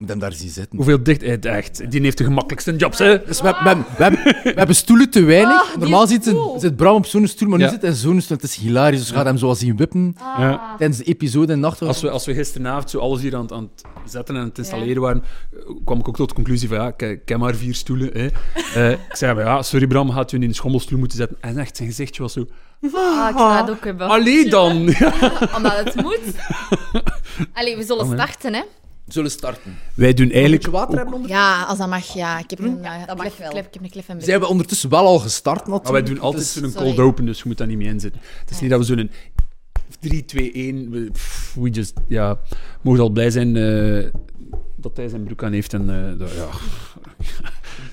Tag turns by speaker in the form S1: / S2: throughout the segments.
S1: Ik heb hem daar zien zitten.
S2: Hoeveel dicht... eh, Echt, die heeft de gemakkelijkste jobs, hè?
S1: Dus we, we, we, hebben, we hebben stoelen te weinig. Normaal zit, een- zit Bram op zo'n stoel, maar nu
S2: Ja.
S1: zit hij zo'n stoel. Het is hilarisch. Dus we gaan hem zo zien wippen
S2: Ja.
S1: tijdens de episode en nacht.
S2: Als we, als we gisteravond zo alles hier aan, het- aan het zetten en aan het installeren waren, kwam ik ook tot de conclusie van ja, ik, heb maar vier stoelen. Hè. Eh, ik zei maar ja, sorry Bram, gaat u in een schommelstoel moeten zetten. En echt, zijn gezichtje was zo...
S3: Ah, ik zou dat ook hebben.
S2: Allee dan! Ja.
S3: Omdat het moet. Allee, we zullen starten, hè.
S1: Zullen starten.
S2: Wij doen
S1: Moet
S2: eigenlijk...
S1: je water hebben onder?
S3: Ja, als dat mag, ja. Ik heb een, eh,
S4: dat mag
S3: klef,
S4: wel.
S3: klef- ik heb een klef en
S1: Zijn we ondertussen wel al gestart natuurlijk.
S2: Maar wij doen altijd
S1: Dus-
S2: zo'n
S3: sorry.
S2: cold open, dus je moet daar niet mee inzitten. Het is niet dat we zo'n 3, 2, 1... We, pff, we just... Ja, mogen al blij zijn eh, dat hij zijn broek aan heeft en... eh, dat- ja.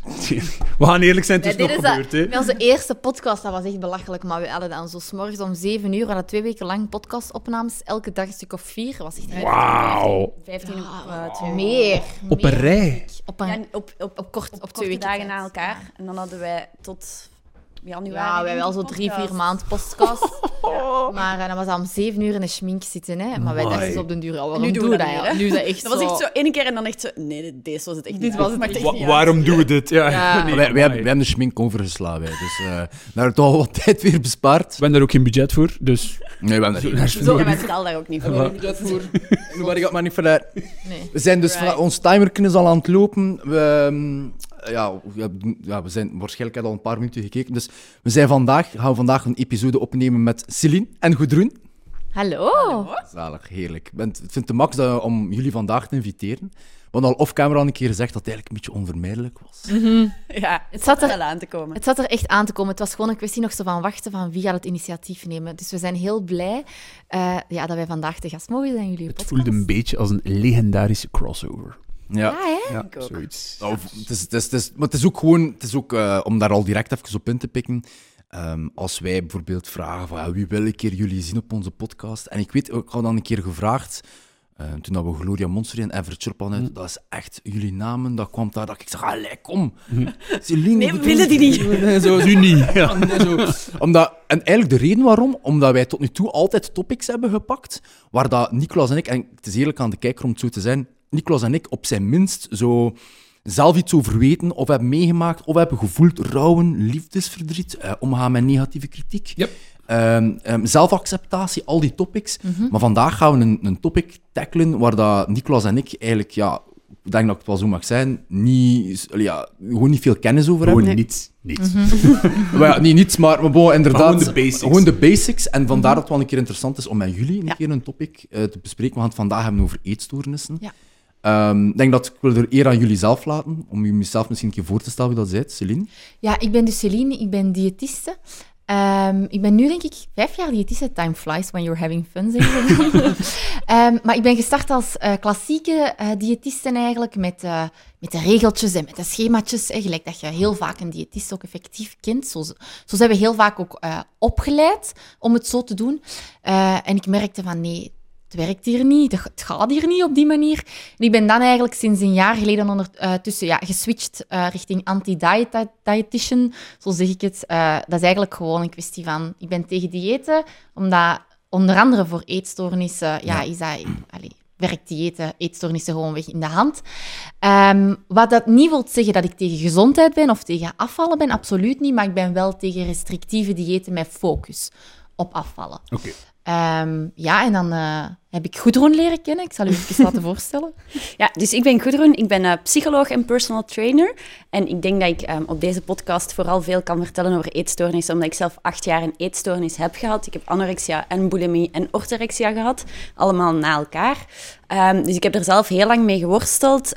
S2: we gaan eerlijk zijn, het is nog
S3: is
S2: gebeurd,
S3: dat-. Met onze eerste podcast, dat was echt belachelijk. Maar we hadden dan zo 's morgens om 7 uur, we hadden twee weken lang podcastopnames. Elke dag een stuk of vier. Dat was echt
S2: Wauw.
S4: 15 op, eh, twee
S3: Meer.
S2: Op een rij.
S3: Op een,
S4: Ja, en op, op,
S3: op kort, op,
S4: op
S3: twee
S4: korte
S3: weken
S4: dagen
S3: tijd.
S4: na elkaar. En dan hadden wij tot januari...
S3: Ja, we hebben wel zo drie, vier maanden podcast. Maar eh, dan was dat om zeven uur in de schmink zitten. Hè. Maar wij
S2: Amai.
S3: dachten zo op den duur, oh, waarom
S4: Nu
S3: doen we
S4: we
S3: dat?
S4: dat
S3: ja? Nu is dat echt
S4: Dat was echt zo één keer en dan echt zo... Nee, deze was het echt niet.
S3: was het
S4: Maakt echt
S2: Wa-
S4: niet
S2: waarom doen we dit? Ja,
S3: Ja.
S2: nee,
S1: wij, wij, hebben, wij hebben de schmink overgeslagen. wij. Dus eh daar hebben we toch wat tijd weer bespaard.
S2: We hebben daar ook geen budget voor, dus...
S1: Nee, we hebben er geen
S4: Zo, en wij betalen daar ook niet voor.
S2: Voilà.
S1: budget voor. Nu maar ik het maar niet verder.
S3: Nee.
S1: We zijn dus ons timer is al aan het lopen. We, ehm, ja, ja, we zijn waarschijnlijk al een paar minuten gekeken. Dus we zijn vandaag, gaan we vandaag een episode opnemen met Celine en Goedroen.
S3: Hallo.
S1: Zalig, heerlijk. Ik vind het de max dat- om jullie vandaag te inviteren. We hadden al off-camera een keer gezegd dat het eigenlijk een beetje onvermijdelijk was.
S4: Ja,
S3: Het zat er-
S4: wel aan te komen.
S3: Het zat er echt aan te komen. Het was gewoon een kwestie nog zo van wachten van wie gaat het initiatief nemen. Dus we zijn heel blij eh, ja, dat wij vandaag te gast mogen zijn jullie
S2: Het
S3: podcast.
S2: voelde een beetje als een legendarische crossover.
S1: Ja.
S3: Ja, hè?
S2: Ja,
S4: Ik ook.
S2: zoiets.
S1: Nou, het is, het is, het is, maar het is ook gewoon, het is ook, eh, om daar al direct even op in te pikken. ehm, als wij bijvoorbeeld vragen van ja, wie wil een keer jullie zien op onze podcast. En ik weet, ik had dan een keer gevraagd, eh, toen dat we Gloria Monster en Everett Churpan uit, dat is echt jullie namen, dat kwam daar, dat ik zeg, allee, kom. Celine,
S4: Nee, we willen die niet.
S1: Nee, zo,
S2: Nu niet. Ja.
S1: Nee, zo. Omdat, en eigenlijk de reden waarom, omdat wij tot nu toe altijd topics hebben gepakt, waar dat Nicolas en ik, en het is eerlijk aan de kijker om het zo te zijn, Nicolas en ik op zijn minst zo zelf iets over weten, of hebben meegemaakt, of hebben gevoeld, rouwen, liefdesverdriet, eh, omgaan met negatieve kritiek.
S2: Yep.
S1: Ehm, ehm, zelfacceptatie, al die topics. Maar vandaag gaan we een, een topic tackelen waar dat Nicolas en ik eigenlijk, ja, ik denk dat ik het wel zo mag zijn, niet, ja, gewoon niet veel kennis over hebben.
S2: Gewoon niets. Niets.
S1: Maar ja, niet niets, maar, maar bon, inderdaad.
S2: Maar gewoon de basics.
S1: Gewoon de basics. En vandaar dat het wel een keer interessant is om met jullie een
S4: Ja.
S1: keer een topic eh, te bespreken. We gaan het vandaag hebben over eetstoornissen.
S3: Ja.
S1: Ehm, ik denk dat ik wil er eer aan jullie zelf laten, om jezelf misschien een keer voor te stellen wie dat zijt, Celine.
S3: Ja, ik ben dus Celine, ik ben diëtiste. Ehm, ik ben nu denk ik vijf jaar diëtiste. Time flies when you're having fun, zeggen ze dan. Ehm, maar ik ben gestart als eh, klassieke eh diëtiste eigenlijk, met, eh, met de regeltjes en met de schemaatjes. Hè, gelijk dat je heel vaak een diëtist ook effectief kent. Zo, zo zijn we heel vaak ook opgeleid om het zo te doen. En ik merkte van nee, het werkt hier niet, het gaat hier niet op die manier. En ik ben dan eigenlijk sinds een jaar geleden ondertussen ja, geswitcht eh, richting anti-diet dietitian, zo zeg ik het. Eh, dat is eigenlijk gewoon een kwestie van, ik ben tegen diëten, omdat onder andere voor eetstoornissen, ja,
S1: Ja.
S3: is dat, werkt diëten, eetstoornissen gewoon weg in de hand. Ehm, wat dat niet wil zeggen dat ik tegen gezondheid ben of tegen afvallen ben, absoluut niet, maar ik ben wel tegen restrictieve diëten met focus op afvallen.
S2: Oké.
S3: Ehm, ja, en dan eh, heb ik Goedroen leren kennen. Ik zal u even laten voorstellen.
S4: Ja, dus ik ben Gudrun, ik ben eh, psycholoog en personal trainer. En ik denk dat ik ehm, op deze podcast vooral veel kan vertellen over eetstoornissen, omdat ik zelf acht jaar een eetstoornis heb gehad. Ik heb anorexia en bulimie en orthorexia gehad, allemaal na elkaar. Ehm, dus ik heb er zelf heel lang mee geworsteld.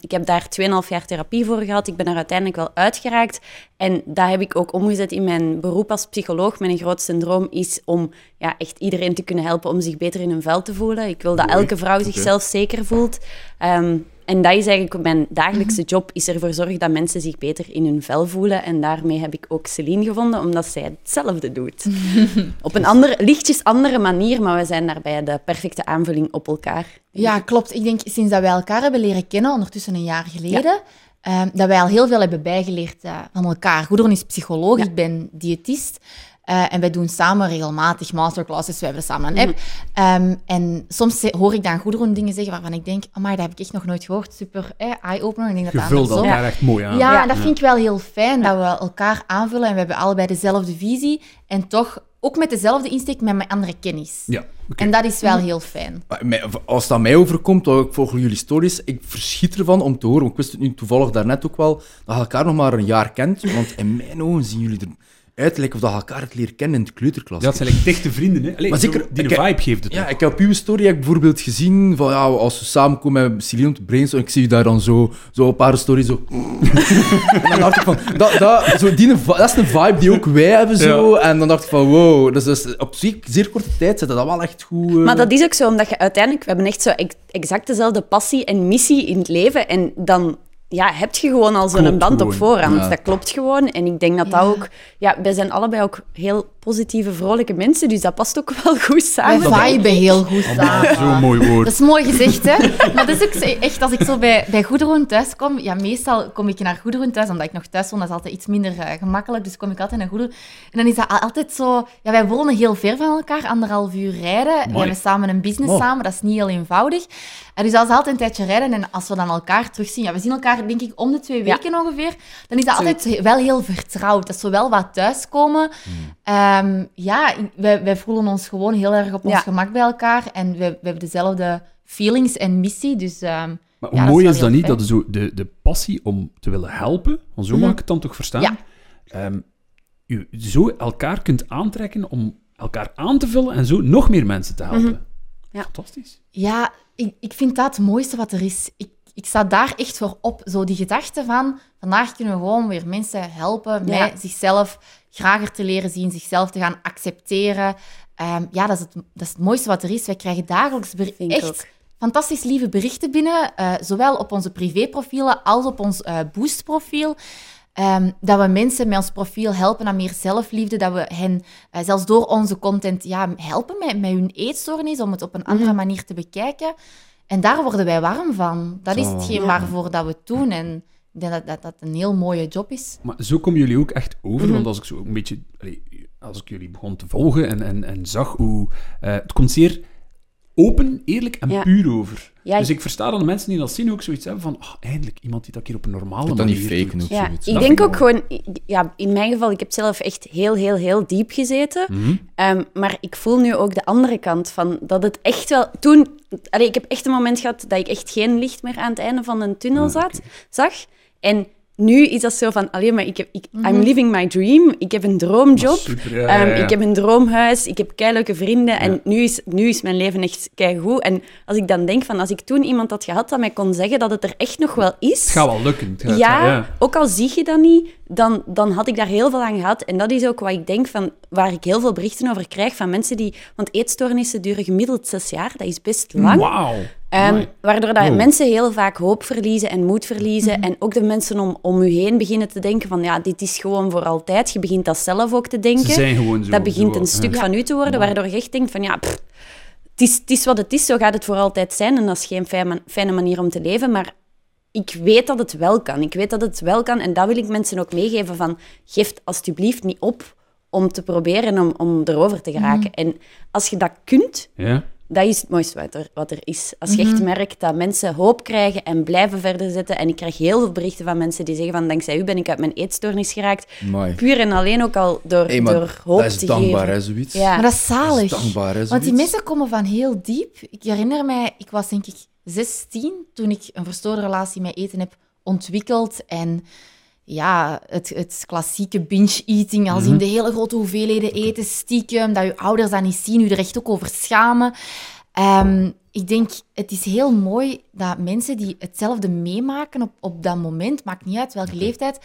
S4: Ik heb daar 2,5 jaar therapie voor gehad. Ik ben er uiteindelijk wel uitgeraakt. En dat heb ik ook omgezet in mijn beroep als psycholoog. Mijn grootste droom is om ja, echt iedereen te kunnen helpen om zich beter in hun vel te voelen. Ik wil dat elke vrouw zichzelf zeker voelt. Ehm, en dat is eigenlijk mijn dagelijkse job, is ervoor zorgen dat mensen zich beter in hun vel voelen. En daarmee heb ik ook Celine gevonden, omdat zij hetzelfde doet. op een andere, lichtjes andere manier, maar we zijn daarbij de perfecte aanvulling op elkaar.
S3: Ja, klopt. Ik denk sinds dat wij elkaar hebben leren kennen, ondertussen een jaar geleden, ehm, dat wij al heel veel hebben bijgeleerd eh, van elkaar. Goederen is psycholoog,
S4: Ja.
S3: ik ben diëtist. Eh, en wij doen samen regelmatig masterclasses. We hebben samen een app. Ehm, en soms hoor ik dan Goedroen dingen zeggen waarvan ik denk, amai, dat heb ik echt nog nooit gehoord. Super eh, eye-opener. Ik denk dat
S2: Je
S3: dat
S2: vult echt mooi aan.
S3: ja,
S4: Ja.
S3: en dat vind ik wel heel fijn, dat we elkaar aanvullen en we hebben allebei dezelfde visie. En toch ook met dezelfde insteek, met mijn andere kennis.
S2: Ja, oké.
S3: En dat is wel heel fijn.
S1: Maar Als het aan mij overkomt, ik volg jullie stories, ik verschiet ervan om te horen, want ik wist het nu toevallig daarnet ook wel, dat je elkaar nog maar een jaar kent, want in mijn ogen zien jullie eruit lijken of dat je elkaar het leren kennen in de kleuterklas.
S2: Ja, het zijn like dichte vrienden. Hè? Allee,
S1: Maar
S2: zo- die
S1: ik-
S2: een vibe geeft het.
S1: Ja,
S2: ook.
S1: ik heb op uw story heb ik bijvoorbeeld gezien van ja, als we samenkomen met Celine om te brainstormen, ik zie je daar dan zo, zo een paar stories zo. en dan dacht ik van, dat, dat, zo die, dat is een vibe die ook wij hebben zo. En dan dacht ik van wow, dus, dus op zeer, zeer korte tijd zit dat wel echt goed. eh,
S4: Maar dat is ook zo, omdat je uiteindelijk... We hebben echt zo ex- exact dezelfde passie en missie in het leven. En dan ja, heb je gewoon al zo'n band op voorhand.
S1: Ja.
S4: Dat klopt gewoon. En ik denk dat dat ook... Ja, wij zijn allebei ook heel positieve, vrolijke mensen. Dus dat past ook wel goed
S3: Wij
S4: samen.
S3: viben heel goed samen.
S2: Zo'n mooi woord.
S3: Dat is mooi gezegd, hè? Maar dat is ook echt, als ik zo bij, bij Goedroen thuis kom... Ja, meestal kom ik naar Goedroen thuis, omdat ik nog thuis woon. Dat is altijd iets minder eh, gemakkelijk, dus kom ik altijd naar Goedroen. En dan is dat al- altijd zo... Ja, wij wonen heel ver van elkaar, anderhalf uur rijden. We hebben samen een business
S1: Oh.
S3: samen, dat is niet heel eenvoudig. En dus dat is altijd een tijdje rijden. En als we dan elkaar terugzien... Ja, we zien elkaar, denk ik, om de twee
S4: Ja.
S3: weken ongeveer. Dan is dat altijd wel heel vertrouwd. Dat is zowel wat thuiskomen... Ehm, ja, wij, wij voelen ons gewoon heel erg op ons
S4: Ja.
S3: gemak bij elkaar. En we, we hebben dezelfde feelings en missie. Dus ehm,
S2: Maar
S3: Ja,
S2: hoe
S3: dat
S2: mooi
S3: is
S2: is
S3: wel
S2: dat niet, dat zo de, de passie om te willen helpen, want zo
S3: Mhm.
S2: mag ik het dan toch verstaan,
S3: Ja.
S2: Ehm, u zo elkaar kunt aantrekken om elkaar aan te vullen en zo nog meer mensen te helpen.
S3: Mhm.
S4: Ja.
S2: Fantastisch.
S3: ja, ik, ik vind dat het mooiste wat er is. Ik, ik sta daar echt voor op. Zo die gedachte van, vandaag kunnen we gewoon weer mensen helpen
S4: Ja.
S3: met zichzelf grager te leren zien, zichzelf te gaan accepteren. Ehm, ja, dat is, het, dat is het mooiste wat er is. Wij krijgen dagelijks echt
S4: ook.
S3: fantastisch lieve berichten binnen, eh, zowel op onze privéprofielen als op ons eh Boost-profiel. Ehm, dat we mensen met ons profiel helpen naar meer zelfliefde. Dat we hen eh, zelfs door onze content ja, helpen met, met hun eetstoornis, om het op een andere
S4: Mhm.
S3: manier te bekijken. En daar worden wij warm van. Dat is hetgeen
S4: Ja.
S3: waarvoor dat we het doen. En ik denk dat dat, dat een heel mooie job is.
S2: Maar zo komen jullie ook echt over,
S3: Mhm.
S2: want als ik zo een beetje... als ik jullie begon te volgen en, en, en zag hoe... eh, het komt zeer open, eerlijk en
S4: Ja.
S2: puur over.
S4: Ja,
S2: dus ik versta dan de mensen die dat zien ook zoiets hebben van, oh, eindelijk iemand die dat keer op een normale
S1: moet dat niet
S2: manier
S1: faken
S2: doet.
S1: ook.
S4: Ja,
S1: zoiets.
S4: ik
S2: Dat
S4: denk ook gewoon, ja, in mijn geval, ik heb zelf echt heel, heel, heel diep gezeten.
S2: Mhm.
S4: Ehm, maar ik voel nu ook de andere kant van dat het echt wel. Toen, allee, ik heb echt een moment gehad dat ik echt geen licht meer aan het einde van een tunnel
S2: Ah,
S4: zat, zag. En nu is dat zo van, alleen maar ik heb, ik,
S3: Mhm.
S4: I'm living my dream. Ik heb een droomjob.
S2: Super, ja,
S4: Ehm,
S2: ja, ja.
S4: Ik heb een droomhuis, ik heb keileuke vrienden en nu, is, nu is mijn leven echt keigoed. En als ik dan denk van, als ik toen iemand had gehad dat mij kon zeggen dat het er echt nog wel is...
S2: Het gaat wel lukken. Het gaat-
S4: Ja,
S2: ja.
S4: ook al zie je dat niet, dan, dan had ik daar heel veel aan gehad. En dat is ook wat ik denk van, waar ik heel veel berichten over krijg van mensen die... Want eetstoornissen duren gemiddeld zes jaar, dat is best lang.
S2: Wauw.
S4: Ehm, waardoor dat
S2: Wow.
S4: mensen heel vaak hoop verliezen en moed verliezen. En ook de mensen om, om u heen beginnen te denken van, ja, dit is gewoon voor altijd. Je begint dat zelf ook te denken.
S2: Ze zijn gewoon zo.
S4: dat begint
S2: zo,
S4: een stuk
S2: ja.
S4: van u te worden, waardoor je echt denkt van, ja, pff, het, is, het is wat het is, zo gaat het voor altijd zijn. En dat is geen fijne manier om te leven, maar ik weet dat het wel kan. Ik weet dat het wel kan en dat wil ik mensen ook meegeven van, geef alsjeblieft niet op om te proberen om, om erover te geraken. En als je dat kunt,
S2: Ja.
S4: dat is het mooiste wat er, wat er is. Als je echt merkt dat mensen hoop krijgen en blijven verder zitten. En ik krijg heel veel berichten van mensen die zeggen van dankzij u ben ik uit mijn eetstoornis geraakt.
S1: Amai.
S4: Puur en alleen ook al door,
S1: Hey,
S4: door hoop
S1: dat is
S4: te
S1: dankbaar,
S4: geven.
S1: hè, zoiets.
S4: Ja.
S3: Maar dat is zalig.
S1: Dat is dankbaar, hè,
S3: Want die
S1: zoiets.
S3: mensen komen van heel diep. Ik herinner mij, ik was denk ik 16 toen ik een verstoorde relatie met eten heb ontwikkeld. En ja, het, het klassieke binge-eating, als in de hele grote hoeveelheden eten, stiekem, dat je ouders dat niet zien, je er echt ook over schamen. Ehm, ik denk, het is heel mooi dat mensen die hetzelfde meemaken op, op dat moment, maakt niet uit welke leeftijd,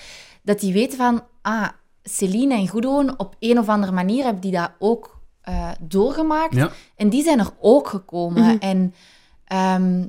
S3: dat die weten van, ah, Celine en Goedroen, op een of andere manier hebben die dat ook eh, doorgemaakt.
S2: Ja.
S3: En die zijn er ook gekomen.
S4: Mhm.
S3: En ehm,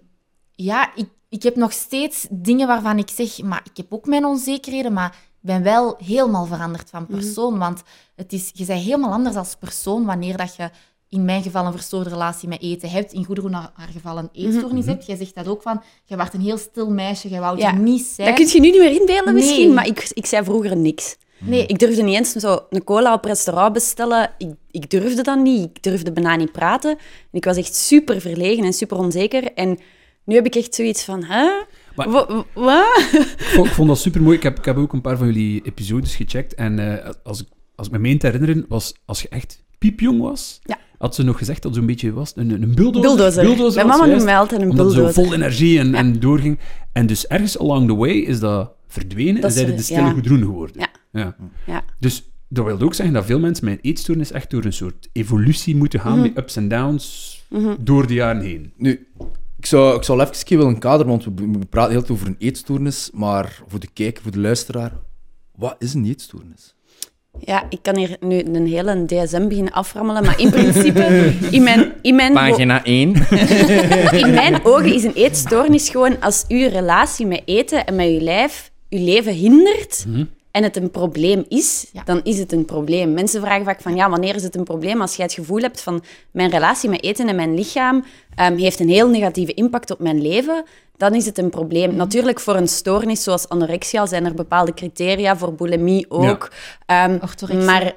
S3: ja, ik, ik heb nog steeds dingen waarvan ik zeg, maar ik heb ook mijn onzekerheden, maar ik ben wel helemaal veranderd van persoon. Want het is, je bent helemaal anders als persoon wanneer dat je in mijn geval een verstoorde relatie met eten hebt. In Goedroen haar, haar geval een eetstoornis hebt. Jij zegt dat ook van, je werd een heel stil meisje, jij wou
S4: Ja.
S3: er niet zijn.
S4: Dat kun je nu niet meer inbeelden
S3: Nee.
S4: misschien, maar ik, ik zei vroeger niks.
S3: Nee.
S4: Ik durfde niet eens zo een cola op restaurant bestellen. Ik, ik durfde dat niet. Ik durfde bijna niet praten. En ik was echt super verlegen en super onzeker. En nu heb ik echt zoiets van, hè? Wat?
S2: Ik vond, ik vond dat super mooi. Ik heb, ik heb ook een paar van jullie episodes gecheckt. En eh, als, ik, als ik me meen te herinneren, was als je echt piepjong was,
S4: Ja.
S2: had ze nog gezegd dat zo'n beetje was een, een bulldozer.
S4: Bulldozer. Mijn mama noemt mij altijd een
S2: Omdat
S4: bulldozer.
S2: vol energie en, en doorging. En dus ergens along the way is dat verdwenen
S4: Dat
S2: en
S4: is
S2: zijn
S4: er-
S2: de stille
S4: ja.
S2: goedroen geworden.
S4: Ja.
S2: Ja.
S4: Ja.
S2: Dus dat wil ook zeggen dat veel mensen met een eetstoornis echt door een soort evolutie moeten gaan,
S4: Mhm.
S2: met ups en downs, door de jaren heen.
S1: Nu, ik zou, ik zou even een keer willen kaderen, want we, we praten heel veel over een eetstoornis, maar voor de kijker, voor de luisteraar, wat is een eetstoornis?
S4: Ja, ik kan hier nu een hele DSM beginnen aframmelen, maar in principe, in mijn, in mijn, wo-
S1: 1.
S4: in mijn ogen is een eetstoornis gewoon als uw relatie met eten en met uw lijf uw leven hindert en het een probleem is,
S3: Ja.
S4: dan is het een probleem. Mensen vragen vaak van, ja, wanneer is het een probleem? Als jij het gevoel hebt van, mijn relatie met eten en mijn lichaam ehm, heeft een heel negatieve impact op mijn leven, dan is het een probleem. Natuurlijk, voor een stoornis zoals anorexia zijn er bepaalde criteria, voor bulimie ook. Ehm,
S3: Orthorexie.
S4: maar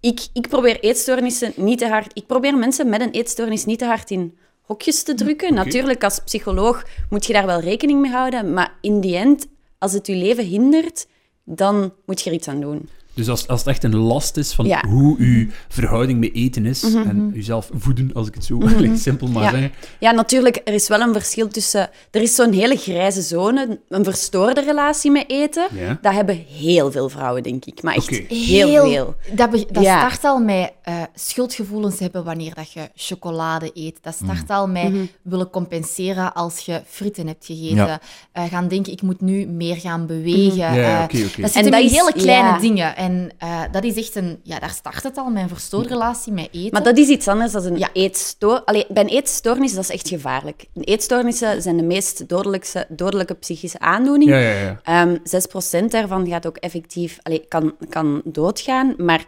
S4: ik, ik probeer eetstoornissen niet te hard... Ik probeer mensen met een eetstoornis niet te hard in hokjes te drukken. Natuurlijk, als psycholoog moet je daar wel rekening mee houden. Maar in die end, als het je leven hindert, dan moet je er iets aan doen.
S2: Dus als, als het echt een last is van
S4: Ja.
S2: hoe uw verhouding met eten is en jezelf voeden, als ik het zo simpel maar
S4: Ja.
S2: zeggen.
S4: Ja, natuurlijk, er is wel een verschil tussen... Er is zo'n hele grijze zone, een verstoorde relatie met eten.
S2: Ja.
S4: Dat hebben heel veel vrouwen, denk ik. Maar echt heel, veel.
S3: Dat, dat
S4: Ja.
S3: start al met eh, schuldgevoelens hebben wanneer dat je chocolade eet. Dat start al met
S4: Mhm.
S3: willen compenseren als je frieten hebt gegeten.
S1: Ja.
S3: Eh, gaan denken, ik moet nu meer gaan bewegen.
S2: Ja, ja,
S3: Eh. Dat
S4: En
S3: zitten
S4: dat is-
S3: hele kleine
S4: ja.
S3: dingen. En eh, dat is echt een... Ja, daar start het al, met een verstoorde relatie met eten.
S4: Maar dat is iets anders dan een
S3: Ja.
S4: eetstoornis. Allee, bij een eetstoornis dat is echt gevaarlijk. Een eetstoornissen zijn de meest dodelijkste, dodelijke psychische aandoening.
S2: Ja, ja, ja.
S4: Ehm, 6% daarvan gaat ook effectief, allee, kan, kan doodgaan. Maar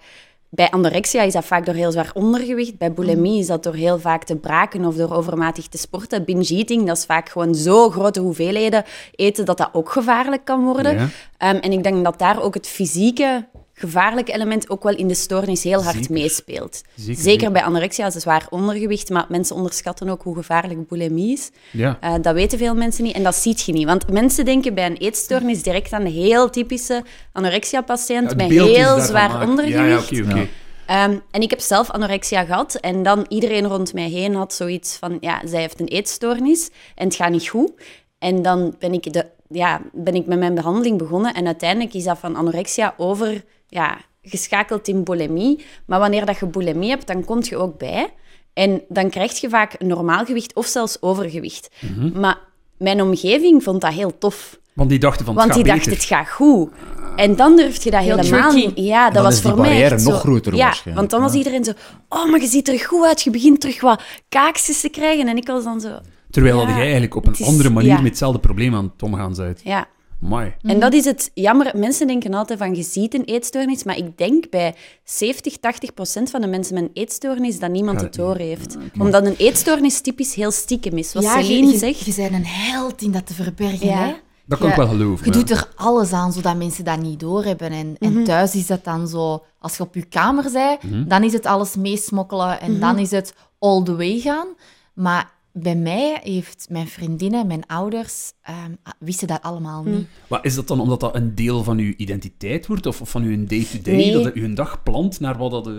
S4: bij anorexia is dat vaak door heel zwaar ondergewicht. Bij bulimie is dat door heel vaak te braken of door overmatig te sporten. Binge eating, dat is vaak gewoon zo grote hoeveelheden eten dat dat ook gevaarlijk kan worden.
S2: Ja.
S4: Ehm, en ik denk dat daar ook het fysieke gevaarlijke element ook wel in de stoornis heel hard
S2: Zeker.
S4: meespeelt.
S2: Zeker,
S4: bij anorexia is het zwaar ondergewicht, maar mensen onderschatten ook hoe gevaarlijk bulimie is.
S2: ja.
S4: Eh, dat weten veel mensen niet en dat ziet je niet. Want mensen denken bij een eetstoornis direct aan de heel typische anorexia-patiënt met heel zwaar
S2: maken.
S4: ondergewicht.
S2: Ja, ja, oké, oké.
S4: Ehm, en ik heb zelf anorexia gehad en dan iedereen rond mij heen had zoiets van, ja, zij heeft een eetstoornis en het gaat niet goed. En dan ben ik, de, ja, ben ik met mijn behandeling begonnen en uiteindelijk is dat van anorexia over, ja, geschakeld in bulimie. Maar wanneer dat je bulimie hebt, dan kom je ook bij. En dan krijg je vaak een normaal gewicht of zelfs overgewicht.
S2: Mhm.
S4: Maar mijn omgeving vond dat heel tof.
S2: Want die dachten van,
S4: Want
S2: het
S4: die
S2: gaat
S4: dacht,
S2: beter.
S4: het gaat goed. En dan durf je dat
S3: Heel
S4: helemaal niet. Ja, dat
S1: dan
S4: was
S1: is die
S4: voor mij
S1: barrière nog
S4: zo-
S1: groter
S4: Ja,
S1: waarschijnlijk,
S4: want dan was iedereen zo... Oh, maar je ziet er goed uit. Je begint terug wat kaaksjes te krijgen. En ik was dan zo...
S2: Terwijl
S4: Ja,
S2: dat jij eigenlijk op een
S4: is-
S2: andere manier
S4: ja.
S2: met hetzelfde probleem aan het omgaan bent.
S4: Ja.
S2: Mooi.
S4: En dat is het jammer. Mensen denken altijd van, je ziet een eetstoornis. Maar ik denk bij 70, 80 procent van de mensen met een eetstoornis dat niemand het door heeft. Omdat een eetstoornis typisch heel stiekem is. Wat
S3: ja,
S4: Celine
S3: je, je,
S4: zegt...
S3: je bent een held in dat te verbergen,
S4: Ja.
S3: hè?
S2: Dat kan ik
S3: Je-
S2: wel geloven.
S3: Je
S2: ja.
S3: doet er alles aan zodat mensen dat niet doorhebben. En,
S4: Mhm.
S3: en thuis is dat dan zo, als je op je kamer bent,
S2: Mhm.
S3: dan is het alles meesmokkelen en dan is het all the way gaan. Maar bij mij heeft mijn vriendinnen, mijn ouders, ehm, wisten dat allemaal
S4: Mhm.
S3: niet.
S2: Maar is dat dan omdat dat een deel van uw identiteit wordt? Of, of van uw day-to-day?
S4: Nee.
S2: Dat het uw dag plant naar wat dat... eh,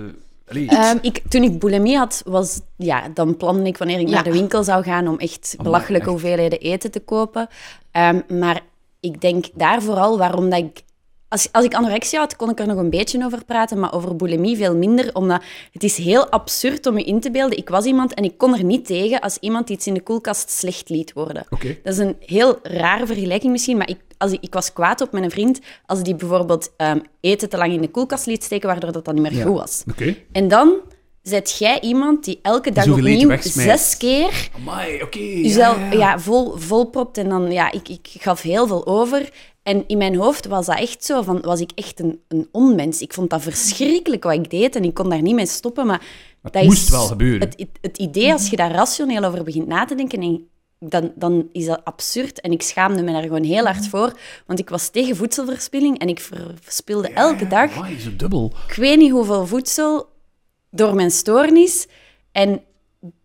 S4: Ehm, ik, toen ik bulimie had, was, ja, dan plande ik wanneer ik
S3: Ja.
S4: naar de winkel zou gaan om echt belachelijke
S2: echt.
S4: hoeveelheden eten te kopen. Ehm, maar ik denk daar vooral waarom dat ik... Als, als ik anorexia had, kon ik er nog een beetje over praten, maar over bulimie veel minder, omdat het is heel absurd om je in te beelden. Ik was iemand en ik kon er niet tegen als iemand iets in de koelkast slecht liet worden. Dat is een heel rare vergelijking misschien, maar ik, als ik, ik was kwaad op mijn vriend als die bijvoorbeeld ehm, eten te lang in de koelkast liet steken, waardoor dat dan niet meer
S2: Ja.
S4: goed was.
S2: Oké.
S4: En dan zet jij iemand die elke dag opnieuw zes keer
S2: Amai,
S4: jezelf
S2: ja,
S4: ja,
S2: ja.
S4: vol, volpropt. En dan, ja, ik, ik gaf heel veel over. En in mijn hoofd was dat echt zo, van, was ik echt een, een onmens. Ik vond dat verschrikkelijk wat ik deed en ik kon daar niet mee stoppen. Maar
S2: het
S4: dat
S2: moest
S4: is
S2: wel gebeuren.
S4: Het, het, het idee, als je daar rationeel over begint na te denken en dan, dan is dat absurd. En ik schaamde me daar gewoon heel hard voor. Want ik was tegen voedselverspilling en ik ver- verspilde elke dag
S2: Amai, zo dubbel.
S4: ik weet niet hoeveel voedsel door mijn stoornis. En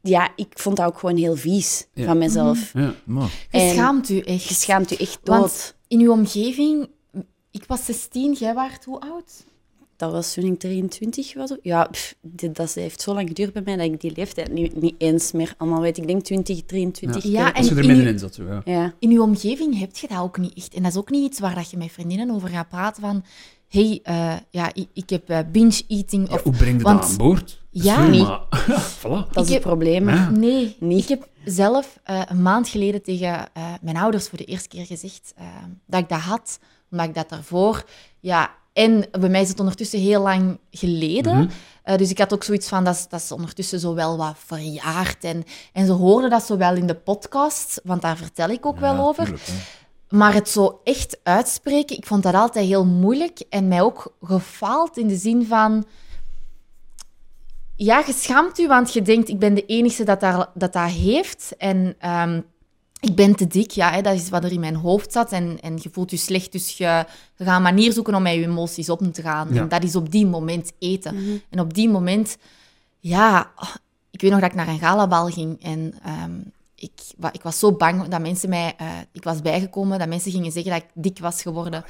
S4: ja, ik vond dat ook gewoon heel vies
S2: Ja.
S4: van mezelf.
S2: Ja.
S1: Maar,
S3: Je schaamt u echt.
S4: Je schaamt je echt dood.
S3: Want in uw omgeving... Ik was 16, jij waart hoe oud?
S4: Dat was toen ik 23 was. Ja, pff, dit, dat heeft zo lang geduurd bij mij dat ik die leeftijd niet, niet eens meer allemaal weet. Ik denk 20, 23.
S3: Ja,
S4: ik weet-
S3: en
S2: Als je er
S3: in
S2: middenin
S3: uw-
S2: zat. Zo, ja.
S4: ja.
S3: In uw omgeving heb je dat ook niet echt. En dat is ook niet iets waar dat je met vriendinnen over gaat praten van... hey, eh, ja, ik, ik heb eh, binge-eating.
S2: Ja,
S3: Of...
S2: hoe breng je
S3: want-
S2: dat aan boord?
S3: Ja.
S4: Niet.
S2: voilà.
S4: Dat is het probleem.
S2: Ja.
S3: Nee,
S4: Niet.
S3: ik heb zelf eh, een maand geleden tegen eh, mijn ouders voor de eerste keer gezegd eh, dat ik dat had. Omdat ik dat daarvoor... Ja, en bij mij is het ondertussen heel lang geleden.
S2: Mhm.
S3: Eh, dus ik had ook zoiets van, dat is, dat is ondertussen zo wel wat verjaard. En, en ze hoorden dat zo wel in de podcast, want daar vertel ik ook wel over.
S1: tuurlijk.
S3: Maar het zo echt uitspreken, ik vond dat altijd heel moeilijk. En mij ook gefaald in de zin van... Ja, je schaamt u, want je denkt, ik ben de enige dat daar, dat, dat heeft. En ehm, ik ben te dik, ja, hè, dat is wat er in mijn hoofd zat. En, en je voelt je slecht, dus je, je gaat een manier zoeken om met je emoties om te gaan.
S2: Ja.
S3: En dat is op die moment eten. En op die moment, ja, oh, ik weet nog dat ik naar een galabal ging en ehm, ik, wa- ik was zo bang dat mensen mij, eh, ik was bijgekomen, dat mensen gingen zeggen dat ik dik was geworden.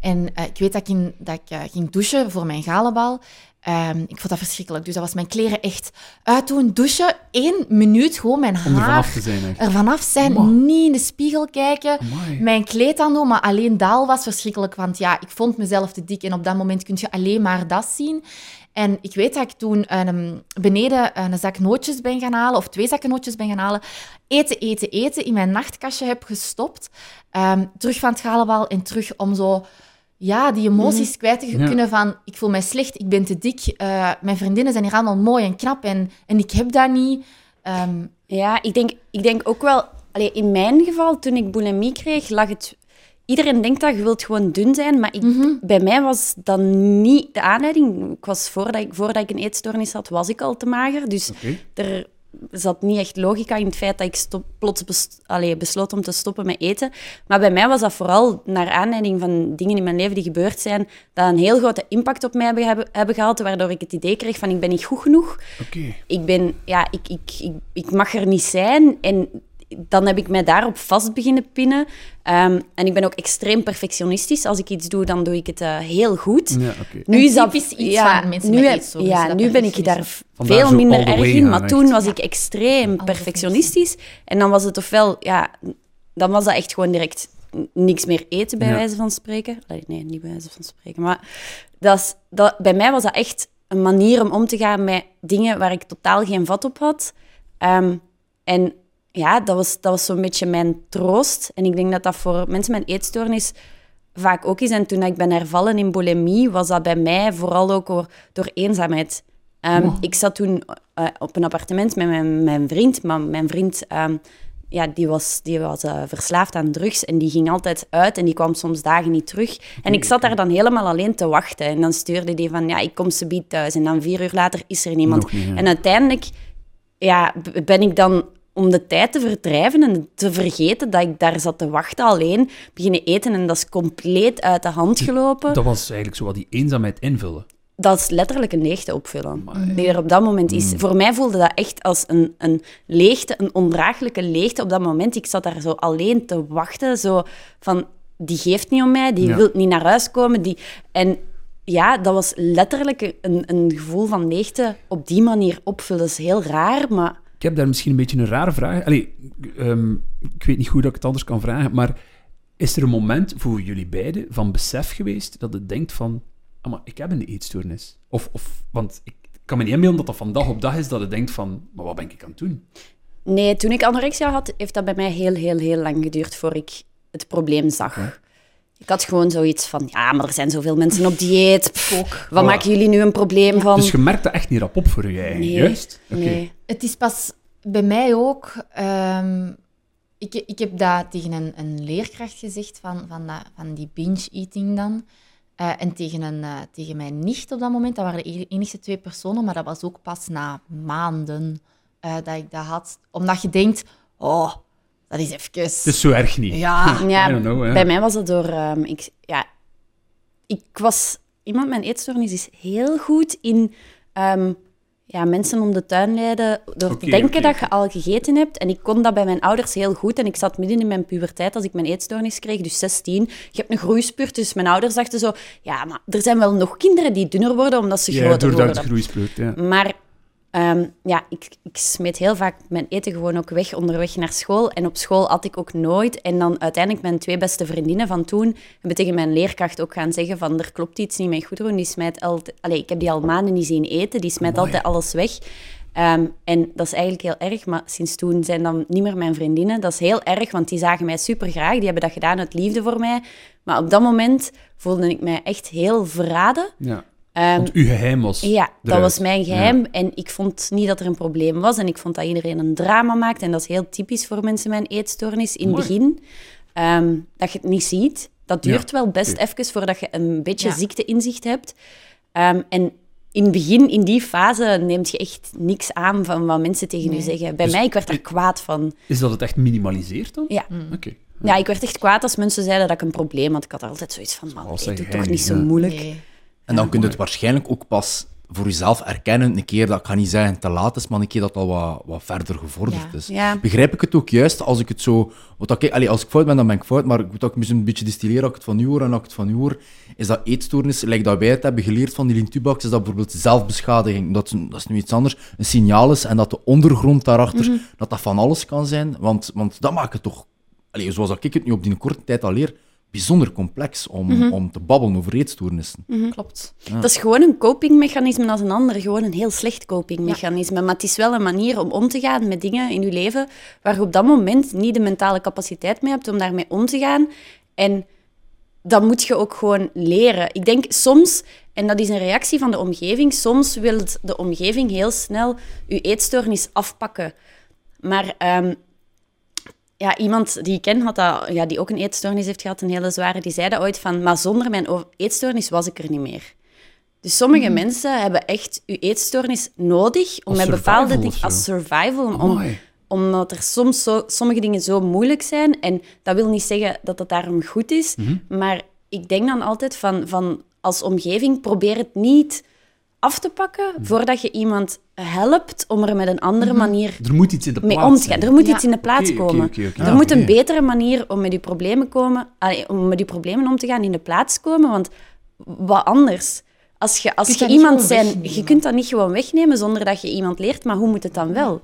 S3: En eh, ik weet dat ik, in, dat ik eh, ging douchen voor mijn galabal. Ehm, ik vond dat verschrikkelijk. Dus dat was mijn kleren echt uitdoen, douchen, één minuut, gewoon mijn
S2: Om er
S3: haar
S2: vanaf te zijn. Echt.
S3: er vanaf zijn, niet in de spiegel kijken, mijn kleed aan doen, maar alleen daal was verschrikkelijk, want ja, ik vond mezelf te dik en op dat moment kun je alleen maar dat zien. En ik weet dat ik toen ehm, beneden een zak nootjes ben gaan halen, of twee zakken nootjes ben gaan halen, eten, eten, eten, in mijn nachtkastje heb gestopt, ehm, terug van het galenbal en terug om zo... Ja, die emoties kwijt te
S2: Ja.
S3: kunnen van ik voel mij slecht, ik ben te dik, eh, mijn vriendinnen zijn hier allemaal mooi en knap en, en ik heb dat niet. Ehm,
S4: Ja, ik denk, ik denk ook wel... Allee, in mijn geval, toen ik bulimie kreeg, lag het... Iedereen denkt dat je wilt gewoon dun zijn, maar ik, bij mij was dat niet de aanleiding. Ik was, voordat, ik, voordat ik een eetstoornis had, was ik al te mager. Dus er zat niet echt logica in het feit dat ik stop, plots bes- allee, besloot om te stoppen met eten. Maar bij mij was dat vooral naar aanleiding van dingen in mijn leven die gebeurd zijn, dat een heel grote impact op mij hebben, hebben, gehad, waardoor ik het idee kreeg van ik ben niet goed genoeg
S2: Oké.
S4: ik ben, ja, ik, ik, ik, ik mag er niet zijn. En dan heb ik mij daarop vast beginnen pinnen. Ehm, en ik ben ook extreem perfectionistisch. Als ik iets doe, dan doe ik het eh, heel goed.
S2: Ja.
S4: Nu is dat
S3: iets van mensen
S4: nu
S3: met
S4: Ja,
S3: dat
S4: nu ben ik daar.
S2: Vandaar
S4: veel minder erg in.
S2: gaan,
S4: Maar
S2: echt.
S4: toen was
S3: Ja.
S4: ik extreem perfectionistisch. En dan was het ofwel, ja, dan was dat echt gewoon direct niks meer eten, bij
S2: Ja.
S4: wijze van spreken. Nee, niet bij wijze van spreken. Maar dat is, dat, bij mij was dat echt een manier om om te gaan met dingen waar ik totaal geen vat op had. Ehm, en ja, dat was, dat was zo'n beetje mijn troost. En ik denk dat dat voor mensen met eetstoornis vaak ook is. En toen ik ben hervallen in bulimie, was dat bij mij vooral ook door, door eenzaamheid. Ehm, Ik zat toen eh, op een appartement met mijn, mijn vriend, maar mijn vriend ehm, ja, die was, die was eh, verslaafd aan drugs en die ging altijd uit en die kwam soms dagen niet terug. En ik zat daar dan helemaal alleen te wachten. En dan stuurde die van, ja, ik kom subiet thuis. En dan vier uur later is er niemand.
S2: Niet.
S4: En uiteindelijk ja, ben ik dan om de tijd te verdrijven en te vergeten dat ik daar zat te wachten alleen, beginnen eten en dat is compleet uit de hand gelopen.
S2: Dat was eigenlijk zo wat die eenzaamheid invullen.
S4: Dat is letterlijk een leegte opvullen. Die er op dat moment is. Voor mij voelde dat echt als een, een leegte, een ondraaglijke leegte op dat moment. Ik zat daar zo alleen te wachten, zo van, die geeft niet om mij, die
S2: Ja.
S4: wil niet naar huis komen. Die... En ja, dat was letterlijk een, een gevoel van leegte op die manier opvullen. Dat is heel raar, maar...
S2: Ik heb daar misschien een beetje een rare vraag. Allee, ehm, ik weet niet hoe dat ik het anders kan vragen, maar is er een moment voor jullie beiden van besef geweest dat het denkt van, ah, maar ik heb een eetstoornis? Of, of, want ik kan me niet inbeelden dat dat van dag op dag is dat het denkt van, maar wat ben ik aan het doen?
S4: Nee, toen ik anorexia had, heeft dat bij mij heel, heel, heel lang geduurd voor ik het probleem zag. Ik had gewoon zoiets van, ja, maar er zijn zoveel mensen op dieet. Pff, wat
S2: Voilà.
S4: maken jullie nu een probleem van?
S2: Dus je merkt dat echt niet rap op voor je eigen,
S4: nee,
S2: juist?
S4: Nee.
S3: Het is pas bij mij ook. ehm, ik, ik heb dat tegen een, een leerkracht gezegd van, van, dat, van die binge-eating dan. Eh, en tegen, een, eh, tegen mijn nicht op dat moment. Dat waren de e- enige twee personen, maar dat was ook pas na maanden eh, dat ik dat had. Omdat je denkt, oh, dat is even...
S2: Het is zo erg niet.
S3: Ja.
S4: Ja,
S2: I don't know, ja.
S4: bij mij was het door... ehm, ik, ja, ik was... Iemand met een eetstoornis is heel goed in ehm, ja, mensen om de tuin leiden door te denken dat je al gegeten hebt. En ik kon dat bij mijn ouders heel goed. En ik zat midden in mijn puberteit als ik mijn eetstoornis kreeg, dus 16. Je hebt een groeispurt, dus mijn ouders dachten zo... Ja, maar er zijn wel nog kinderen die dunner worden omdat ze
S2: Ja,
S4: groter worden.
S2: het groeispurt, ja.
S4: Maar ehm, ja, ik, ik smeet heel vaak mijn eten gewoon ook weg onderweg naar school. En op school at ik ook nooit. En dan uiteindelijk mijn twee beste vriendinnen van toen hebben tegen mijn leerkracht ook gaan zeggen van er klopt iets niet met Goedroen. Die smijt altijd... Allee, ik heb die al maanden niet zien eten. Die smijt
S2: Mooi.
S4: altijd alles weg. Ehm, en dat is eigenlijk heel erg, maar sinds toen zijn dan niet meer mijn vriendinnen. Dat is heel erg, want die zagen mij super graag. Die hebben dat gedaan uit liefde voor mij. Maar op dat moment voelde ik mij echt heel verraden.
S2: ja.
S4: Ehm,
S2: Want uw geheim was
S4: ja, dat was mijn geheim. En ik vond niet dat er een probleem was. En ik vond dat iedereen een drama maakt. En dat is heel typisch voor mensen met een eetstoornis in het begin. Ehm, dat je het niet ziet. Dat duurt wel best even voordat je een beetje
S3: Ja.
S4: ziekteinzicht hebt. Ehm, en in het begin, in die fase, neemt je echt niks aan van wat mensen tegen
S3: Nee.
S4: je zeggen. Bij
S2: Dus
S4: mij, ik werd er kwaad van.
S2: Is dat het echt minimaliseert dan?
S4: Ja.
S2: Oké.
S4: ja, ik werd echt kwaad als mensen zeiden dat ik een probleem had. Ik had altijd zoiets van, man,
S2: zeg
S4: doe toch niet zo moeilijk.
S3: Nee.
S1: En dan kun je het waarschijnlijk ook pas voor jezelf erkennen, een keer dat, ik ga niet zeggen te laat is, maar een keer dat al wat, wat verder gevorderd
S3: Ja.
S1: is.
S4: Ja.
S1: Begrijp ik het ook juist als ik het zo... Wat ik, allee, als ik fout ben, dan ben ik fout, maar ik misschien een beetje distilleer, als ik het van u hoor en als ik het van u hoor, is dat eetstoornis, lijkt dat wij het hebben geleerd van die Lintubax, is dat bijvoorbeeld zelfbeschadiging, dat is, dat is nu iets anders, een signaal is, en dat de ondergrond daarachter, dat dat van alles kan zijn, want, want dat maakt het toch, allee, zoals ik het nu op die korte tijd al leer, bijzonder complex om, om te babbelen over eetstoornissen.
S3: Klopt.
S4: Dat is gewoon een copingmechanisme als een ander. Gewoon een heel slecht copingmechanisme. Maar het is wel een manier om om te gaan met dingen in je leven waar je op dat moment niet de mentale capaciteit mee hebt om daarmee om te gaan. En dat moet je ook gewoon leren. Ik denk soms, en dat is een reactie van de omgeving, soms wil de omgeving heel snel je eetstoornis afpakken. Maar ehm, ja, iemand die ik ken, had dat, ja, die ook een eetstoornis heeft gehad, een hele zware, die zei dat ooit van, maar zonder mijn eetstoornis was ik er niet meer. Dus sommige mensen hebben echt je eetstoornis nodig om
S2: Als
S4: met bepaalde dingen als survival, om, omdat er soms zo, sommige dingen zo moeilijk zijn. En dat wil niet zeggen dat het daarom goed is,
S2: Mhm.
S4: maar ik denk dan altijd van, van als omgeving, probeer het niet af te pakken
S2: Mhm.
S4: voordat je iemand helpt om er met een andere manier
S2: Er moet iets in de plaats
S4: mee om te gaan.
S2: zijn.
S4: Er moet
S3: Ja.
S4: iets in de plaats komen. Er
S2: Ah,
S4: moet een betere manier om met je problemen, komen, allee, om met je problemen om te gaan in de plaats komen. Want wat anders? Als je, als je iemand zijn, je kunt dat niet gewoon wegnemen zonder dat je iemand leert, maar hoe moet het dan wel?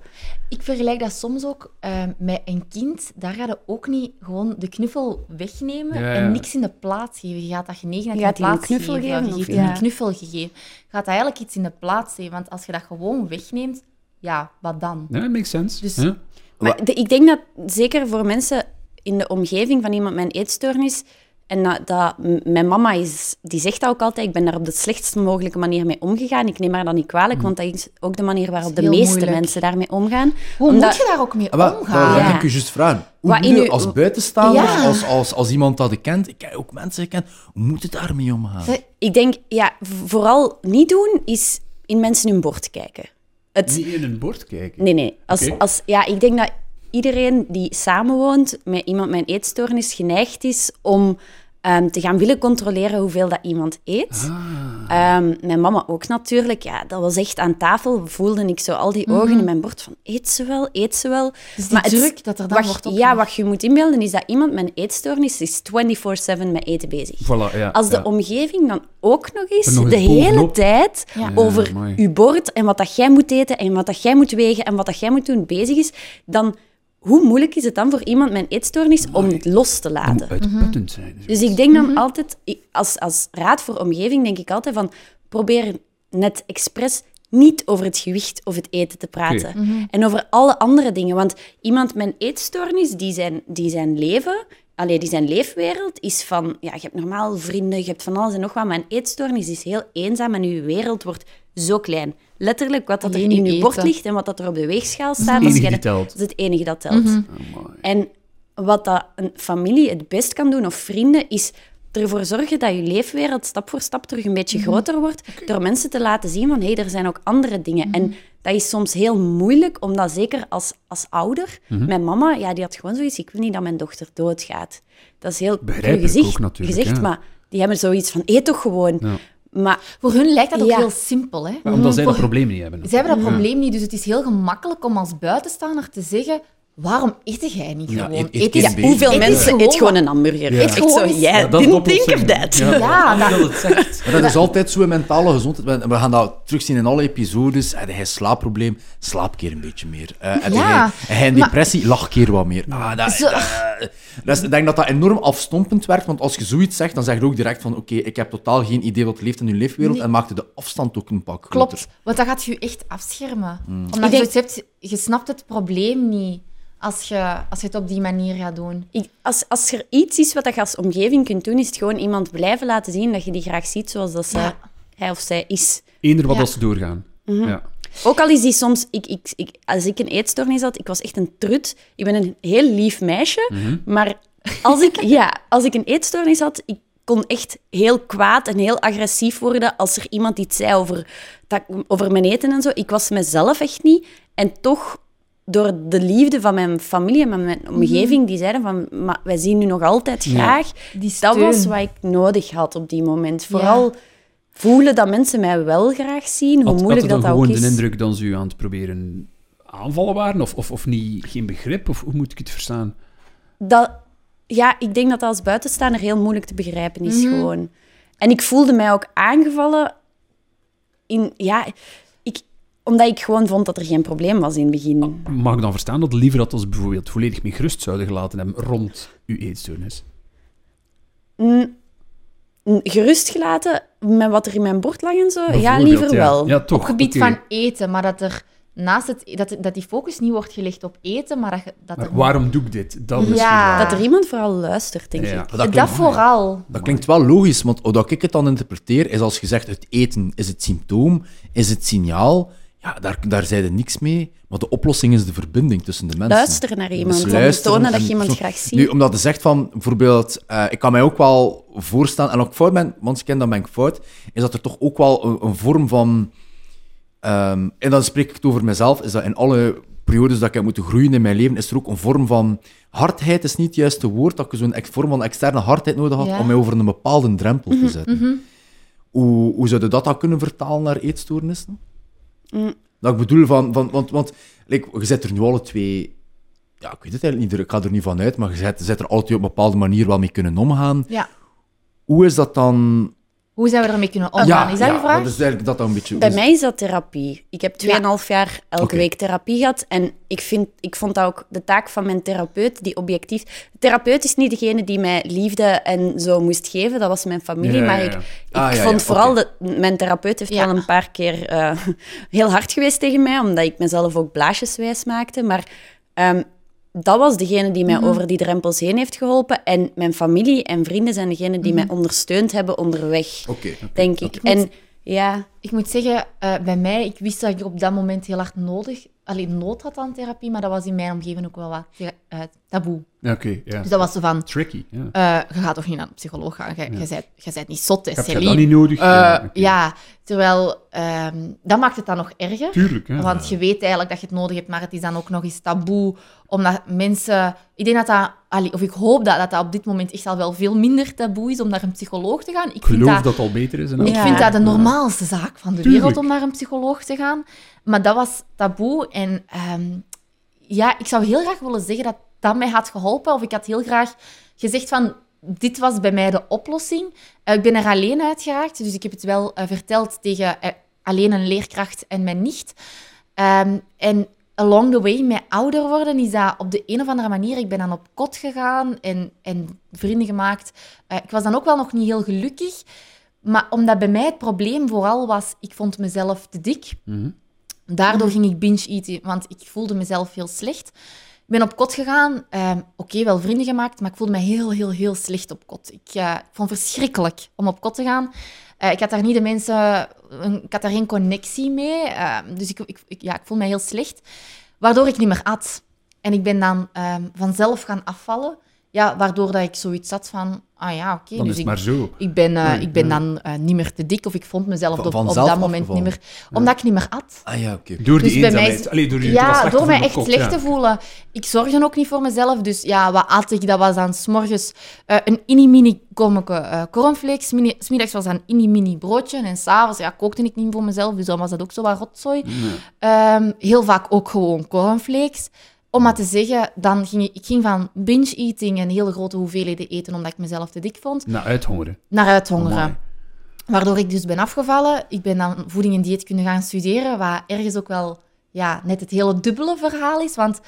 S3: Ik vergelijk dat soms ook eh, met een kind. Daar ga je ook niet gewoon de knuffel wegnemen
S2: Ja, ja.
S3: en niks in de plaats geven. Je gaat dat genegenheid
S4: Je
S3: in de plaats
S4: knuffel
S3: geven.
S4: geven,
S3: Je
S4: of-
S3: geeft
S4: ja.
S3: een knuffel gegeven. Je gaat dat eigenlijk iets in de plaats geven. Want als je dat gewoon wegneemt, ja, wat dan?
S2: Ja, makes sense.
S3: Dus-.
S4: Maar de- ik denk dat zeker voor mensen in de omgeving van iemand met een eetstoornis, en dat, mijn mama is, die zegt dat ook altijd, ik ben daar op de slechtst mogelijke manier mee omgegaan. Ik neem haar dat niet kwalijk, want dat is ook de manier waarop de meeste
S3: moeilijk.
S4: mensen daarmee omgaan.
S3: Hoe
S4: Omdat-
S3: moet je daar ook mee
S1: Ah,
S3: omgaan?
S1: Dat
S4: Ja.
S1: ik je juist vragen. Hoe
S4: Wat
S1: je
S4: uw-
S1: als buitenstaander,
S3: Ja.
S1: als, als, als iemand dat ik kent, ik ken ook mensen gekend, hoe moet het daarmee omgaan?
S3: Dat-
S4: Ik denk, ja, vooral niet doen is in mensen hun bord kijken. Het,
S2: Niet in een bord kijken.
S4: nee, nee. Als, als, ja, ik denk dat iedereen die samenwoont met iemand met een eetstoornis geneigd is om ehm, te gaan willen controleren hoeveel dat iemand eet.
S2: Ah.
S4: Ehm, mijn mama ook natuurlijk. Ja, dat was echt aan tafel. Voelde ik zo al die ogen in mijn bord van eet ze wel, eet ze wel.
S3: Dus die
S4: het-
S3: druk dat er dan wordt
S4: Ja, wat je moet inbeelden is dat iemand met een eetstoornis is 24-7 met eten bezig.
S2: Voilà, ja.
S4: Als de
S2: ja.
S4: omgeving dan ook nog eens de hele tijd
S3: Ja.
S4: over uw bord en wat dat jij moet eten en wat dat jij moet wegen en wat dat jij moet doen bezig is, dan hoe moeilijk is het dan voor iemand met een eetstoornis om het los te
S2: Dat
S4: laten?
S2: moet uitputtend zijn.
S4: Dus ik denk dan altijd, ik- als, als raad voor omgeving, denk ik altijd van probeer net expres niet over het gewicht of het eten te praten. En over alle andere dingen. Want iemand met een eetstoornis, die zijn, die zijn leven, allee, die zijn leefwereld is van, ja, je hebt normaal vrienden, je hebt van alles en nog wat, maar een eetstoornis is heel eenzaam en je wereld wordt zo klein. Letterlijk wat dat er in
S3: je
S4: bord ligt en wat dat er op de weegschaal staat.
S2: Die
S4: dat-
S2: telt.
S4: dat is het enige dat telt.
S2: Amai.
S4: En wat dat een familie het best kan doen, of vrienden, is ervoor zorgen dat je leefwereld stap voor stap terug een beetje groter wordt, door mensen te laten zien van, hé, hey, er zijn ook andere dingen. En dat is soms heel moeilijk, omdat zeker als, als ouder, mijn mama, ja, die had gewoon zoiets, ik wil niet dat mijn dochter doodgaat. Dat is heel
S2: Begrijp
S4: gezicht,
S2: ook ja.
S4: maar die hebben zoiets van, eet toch gewoon.
S2: Ja.
S4: Maar
S3: Voor hun lijkt dat ook
S4: Ja.
S3: heel simpel. Hè?
S2: Omdat zij dat probleem niet hebben.
S3: Ze hebben dat probleem niet, dus het is heel gemakkelijk om als buitenstaander te zeggen: waarom eet jij niet
S1: Ja,
S3: gewoon?
S1: eet- eet
S3: Eet
S4: hoeveel
S3: eet
S4: mensen eet gewoon een hamburger?
S2: Ja.
S4: Zo,
S3: Gewoon-
S4: jij
S2: Ja, dat
S4: didn't think of that.
S2: Ja,
S3: Ja,
S2: dat,
S3: dat-
S2: zegt.
S1: Maar is altijd zo mentale gezondheid. We- gaan dat terugzien in alle episodes. Heb jij slaapprobleem? Slaap keer een beetje meer. Eh heb
S3: Ja,
S1: jij- heb jij een
S3: maar-
S1: depressie? Lach keer wat meer. Ah, dat,
S3: Zo-
S1: dat- dat is- ik denk dat dat enorm afstompend werkt, want als je zoiets zegt, dan zeg je ook direct van oké, ik heb totaal geen idee wat leeft in je leefwereld
S3: Nee.
S1: en maakt de afstand ook een pak groter.
S3: Klopt, want dat gaat je echt afschermen.
S1: Mm.
S3: Omdat
S4: Ik
S3: je
S4: denk-
S3: zoiets hebt, je snapt het probleem niet als je, als je het op die manier gaat doen.
S4: Ik, als, als er iets is wat je als omgeving kunt doen, is het gewoon iemand blijven laten zien dat je die graag ziet zoals dat ze,
S3: Ja.
S4: hij of zij is.
S2: Eender wat
S3: Ja.
S2: als ze doorgaan. Ja.
S4: Ook al is die soms... Ik, ik, ik, als ik een eetstoornis had, ik was echt een trut. Ik ben een heel lief meisje, maar als ik, ja, als ik een eetstoornis had, ik kon echt heel kwaad en heel agressief worden als er iemand iets zei over, dat, over mijn eten en zo. Ik was mezelf echt niet. En toch, door de liefde van mijn familie en van mijn omgeving, die zeiden van, maar wij zien u nog altijd
S2: Ja.
S4: graag.
S3: Die
S4: Dat was wat ik nodig had op die moment. Vooral voelen dat mensen mij wel graag zien, hoe
S2: Had, had
S4: moeilijk dat, dat ook
S2: gewoon
S4: is.
S2: de indruk dat ze u aan het proberen aanvallen waren? Of, of, of niet, geen begrip? Of hoe moet ik het verstaan?
S4: dat, ja, ik denk dat dat als buitenstaander heel moeilijk te begrijpen is
S3: Mhm.
S4: gewoon. En ik voelde mij ook aangevallen in, ja, omdat ik gewoon vond dat er geen probleem was in het begin.
S2: Mag ik dan verstaan dat liever dat ons bijvoorbeeld volledig mee gerust zouden gelaten hebben rond uw eetstoornis?
S4: Mm, mm, gerustgelaten met wat er in mijn bord lag en zo? Ja, liever wel.
S2: Ja, toch.
S3: op gebied van eten, maar dat er naast het, dat, dat die focus niet wordt gelegd op eten, maar dat, dat
S2: Maar
S3: er
S2: waarom doe ik dit? Dat misschien
S3: Ja.
S2: wel.
S4: Dat er iemand vooral luistert, denk
S2: Ja.
S4: ik.
S3: Dat,
S1: klinkt-
S3: vooral.
S1: Dat klinkt wel logisch, want hoe dat ik het dan interpreteer, is als je zegt het eten is het symptoom, is het signaal, ja, daar, daar zei je niks mee, maar de oplossing is de verbinding tussen de mensen.
S4: Luisteren naar iemand,
S1: Dus luisteren
S4: tonen dat je iemand graag ziet.
S1: Nu, omdat je zegt van, bijvoorbeeld, eh, ik kan mij ook wel voorstellen, en ik fout ben, want ik ken dat ben ik fout, is dat er toch ook wel een, een vorm van, ehm, en dan spreek ik het over mezelf, is dat in alle periodes dat ik heb moeten groeien in mijn leven, is er ook een vorm van, hardheid is niet het juiste woord, dat ik zo'n vorm van externe hardheid nodig had
S3: Ja.
S1: om mij over een bepaalde drempel te zetten. Hoe, hoe zou je dat dan kunnen vertalen naar eetstoornissen?
S4: Mm.
S1: Dat ik bedoel van, van want, want like, je zit er nu alle twee, ja, ik weet het eigenlijk niet, ik ga er niet van uit, maar je zit, zit er alle twee op een bepaalde manier wel mee kunnen omgaan.
S3: Ja.
S1: Hoe is dat dan?
S3: Hoe zou we ermee kunnen omgaan? is dat
S1: ja,
S3: je vraag?
S1: dat is eigenlijk dat dan een beetje.
S4: Bij mij is dat therapie. Ik heb 2,5 jaar elke week therapie gehad. En ik, vind, ik vond dat ook de taak van mijn therapeut, die objectief... De therapeut is niet degene die mij liefde en zo moest geven. Dat was mijn familie.
S2: Ja, ja,
S4: Maar
S2: ja.
S4: ik, ik
S1: Ah, ja,
S4: vond
S1: ja,
S4: vooral... Dat, mijn therapeut heeft
S3: Ja.
S4: wel een paar keer eh, heel hard geweest tegen mij, omdat ik mezelf ook blaasjeswijs maakte. Maar... ehm, dat was degene die mij
S3: Mhm.
S4: over die drempels heen heeft geholpen. En mijn familie en vrienden zijn degene die
S3: Mhm.
S4: mij ondersteund hebben onderweg,
S1: Oké.
S4: denk ik. En ja,
S3: Ik moet zeggen, eh, bij mij, ik wist dat ik op dat moment heel hard nodig, alleen nood had aan therapie, maar dat was in mijn omgeving ook wel wat eh, taboe.
S2: Oké.
S3: Dus dat was zo van,
S2: Tricky, ja.
S3: eh, je gaat toch niet naar een psycholoog gaan, je, je, bent, je bent niet zot, hè,
S2: Heb je dat niet nodig?
S3: Eh,
S2: ja,
S3: terwijl ehm, dat maakt het dan nog erger.
S2: Tuurlijk.
S3: Want je weet eigenlijk dat je het nodig hebt, maar het is dan ook nog eens taboe. Omdat mensen... Ik denk dat dat... allee, of ik hoop dat, dat dat op dit moment echt al wel veel minder taboe is om naar een psycholoog te gaan. Ik
S2: Ik
S3: vind
S2: geloof
S3: dat,
S2: dat al beter is.
S3: ik
S4: Ja.
S3: vind dat de normaalste zaak van de
S2: Tuurlijk.
S3: wereld om naar een psycholoog te gaan. Maar dat was taboe. En ehm, ja, ik zou heel graag willen zeggen dat dat mij had geholpen. Of ik had heel graag gezegd van... Dit was bij mij de oplossing. Eh, ik ben er alleen uit geraakt. Dus ik heb het wel eh, verteld tegen eh, alleen een leerkracht en mijn nicht. Ehm, en along the way, met ouder worden, is dat op de een of andere manier... Ik ben dan op kot gegaan en, en vrienden gemaakt. Ik was dan ook wel nog niet heel gelukkig. Maar omdat bij mij het probleem vooral was... Ik vond mezelf te dik.
S2: Mhm.
S3: Daardoor ging ik binge eten, want ik voelde mezelf heel slecht. Ben op kot gegaan. ehm, Oké, wel vrienden gemaakt, maar ik voelde me heel, heel, heel slecht op kot. Ik, eh, ik vond het verschrikkelijk om op kot te gaan. Eh, ik had daar niet de mensen... Ik had daar geen connectie mee. ehm, dus ik, ik, ik- ja, ik voelde me heel slecht. Waardoor ik niet meer at. En ik ben dan ehm, vanzelf gaan afvallen. ja, waardoor dat ik zoiets had van, ah ja, oké,
S2: Dan
S3: dus
S2: is het
S3: ik,
S2: maar zo.
S3: ik ben, eh,
S2: Nee,
S3: ik ben
S2: ja.
S3: dan eh, niet meer te dik of ik vond mezelf op, dat moment niet meer, omdat ik niet meer at.
S1: Ah ja, oké.
S2: Door die
S3: Dus bij mij
S2: Allee, door
S3: Ja, door mij echt slecht
S2: ja.
S3: te voelen. Ik zorgde ook niet voor mezelf. Dus ja, wat at ik? Dat was dan s'morgens eh een mini-mini kommetje eh cornflakes. Smiddags was dat een mini-mini broodje. En s'avonds ja, kookte ik niet voor mezelf, dus dan was dat ook zo wat rotzooi. Ehm, heel vaak ook gewoon cornflakes. Om maar te zeggen, dan ging ik, ik ging van binge-eating en hele grote hoeveelheden eten omdat ik mezelf te dik vond,
S2: Nou, uithongeren.
S3: naar uithongeren.
S2: Amai.
S3: Waardoor ik dus ben afgevallen. Ik ben dan voeding en dieet kunnen gaan studeren, wat ergens ook wel ja, net het hele dubbele verhaal is. Want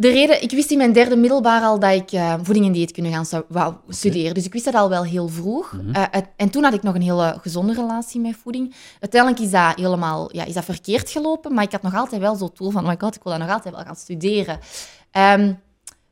S3: de reden, ik wist in mijn derde middelbaar al dat ik eh, voeding en dieet kunnen gaan stu- wou studeren. Dus ik wist dat al wel heel vroeg. Eh, het- en toen had ik nog een hele gezonde relatie met voeding. Uiteindelijk is dat helemaal ja, is dat verkeerd gelopen, maar ik had nog altijd wel zo'n tool van, oh my god, ik wil dat nog altijd wel gaan studeren. Ehm,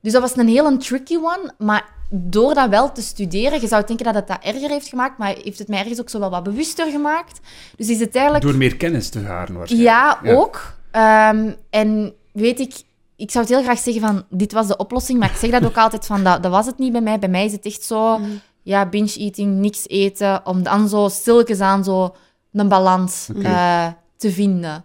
S3: dus dat was een heel tricky one, maar door dat wel te studeren, je zou denken dat het dat erger heeft gemaakt, maar heeft het mij ergens ook zo wel wat bewuster gemaakt. Dus is het eigenlijk...
S2: Door meer kennis te garen waarschijnlijk.
S3: Ja, ook. Ehm, en weet ik, ik zou het heel graag zeggen van, dit was de oplossing, maar ik zeg dat ook altijd van, dat, dat was het niet bij mij. Bij mij is het echt zo, ja, binge-eating, niks eten, om dan zo stilletjes aan zo een balans eh, te vinden.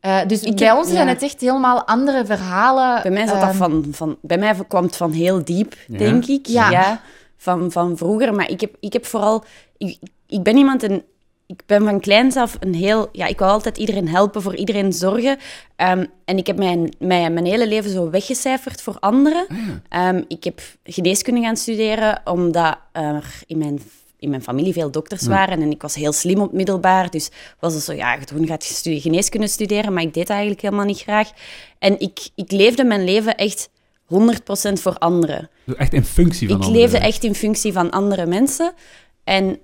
S3: Eh, dus
S4: Ik
S3: bij ons
S4: ja.
S3: zijn het echt helemaal andere verhalen.
S4: Bij mij, zat dat
S3: Ehm,
S4: van, van, bij mij kwam het van heel diep,
S2: Ja?
S4: denk ik.
S3: Ja.
S4: van, van vroeger. Maar ik heb, ik heb vooral... Ik, ik ben iemand... En, ik ben van kleins af een heel... Ja, ik wil altijd iedereen helpen, voor iedereen zorgen. Ehm, en ik heb mijn, mijn, mijn hele leven zo weggecijferd voor anderen. Ehm, ik heb geneeskunde gaan studeren, omdat er in mijn, in mijn familie veel dokters waren. En ik was heel slim op het middelbaar. Dus was het zo, ja, toen gaat je studie, geneeskunde studeren. Maar ik deed dat eigenlijk helemaal niet graag. En ik, ik leefde mijn leven echt 100% voor anderen.
S2: Echt in functie van
S4: Ik
S2: anderen.
S4: leefde echt in functie van andere mensen. En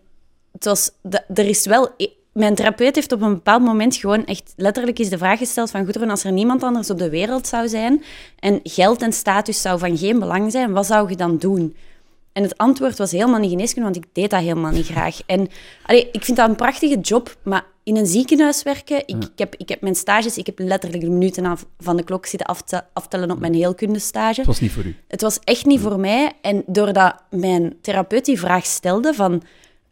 S4: het was, er is wel... Mijn therapeut heeft op een bepaald moment gewoon echt letterlijk is de vraag gesteld van Goedroen, als er niemand anders op de wereld zou zijn en geld en status zou van geen belang zijn, wat zou je dan doen? En het antwoord was helemaal niet geneeskunde, want ik deed dat helemaal niet graag. En allee, ik vind dat een prachtige job, maar in een ziekenhuis werken, ik, ik, heb, ik heb mijn stages, ik heb letterlijk de minuten af, van de klok zitten afte- aftellen op mijn heelkundestage.
S2: Het was niet voor u.
S4: Het was echt niet voor mij. En doordat mijn therapeut die vraag stelde van,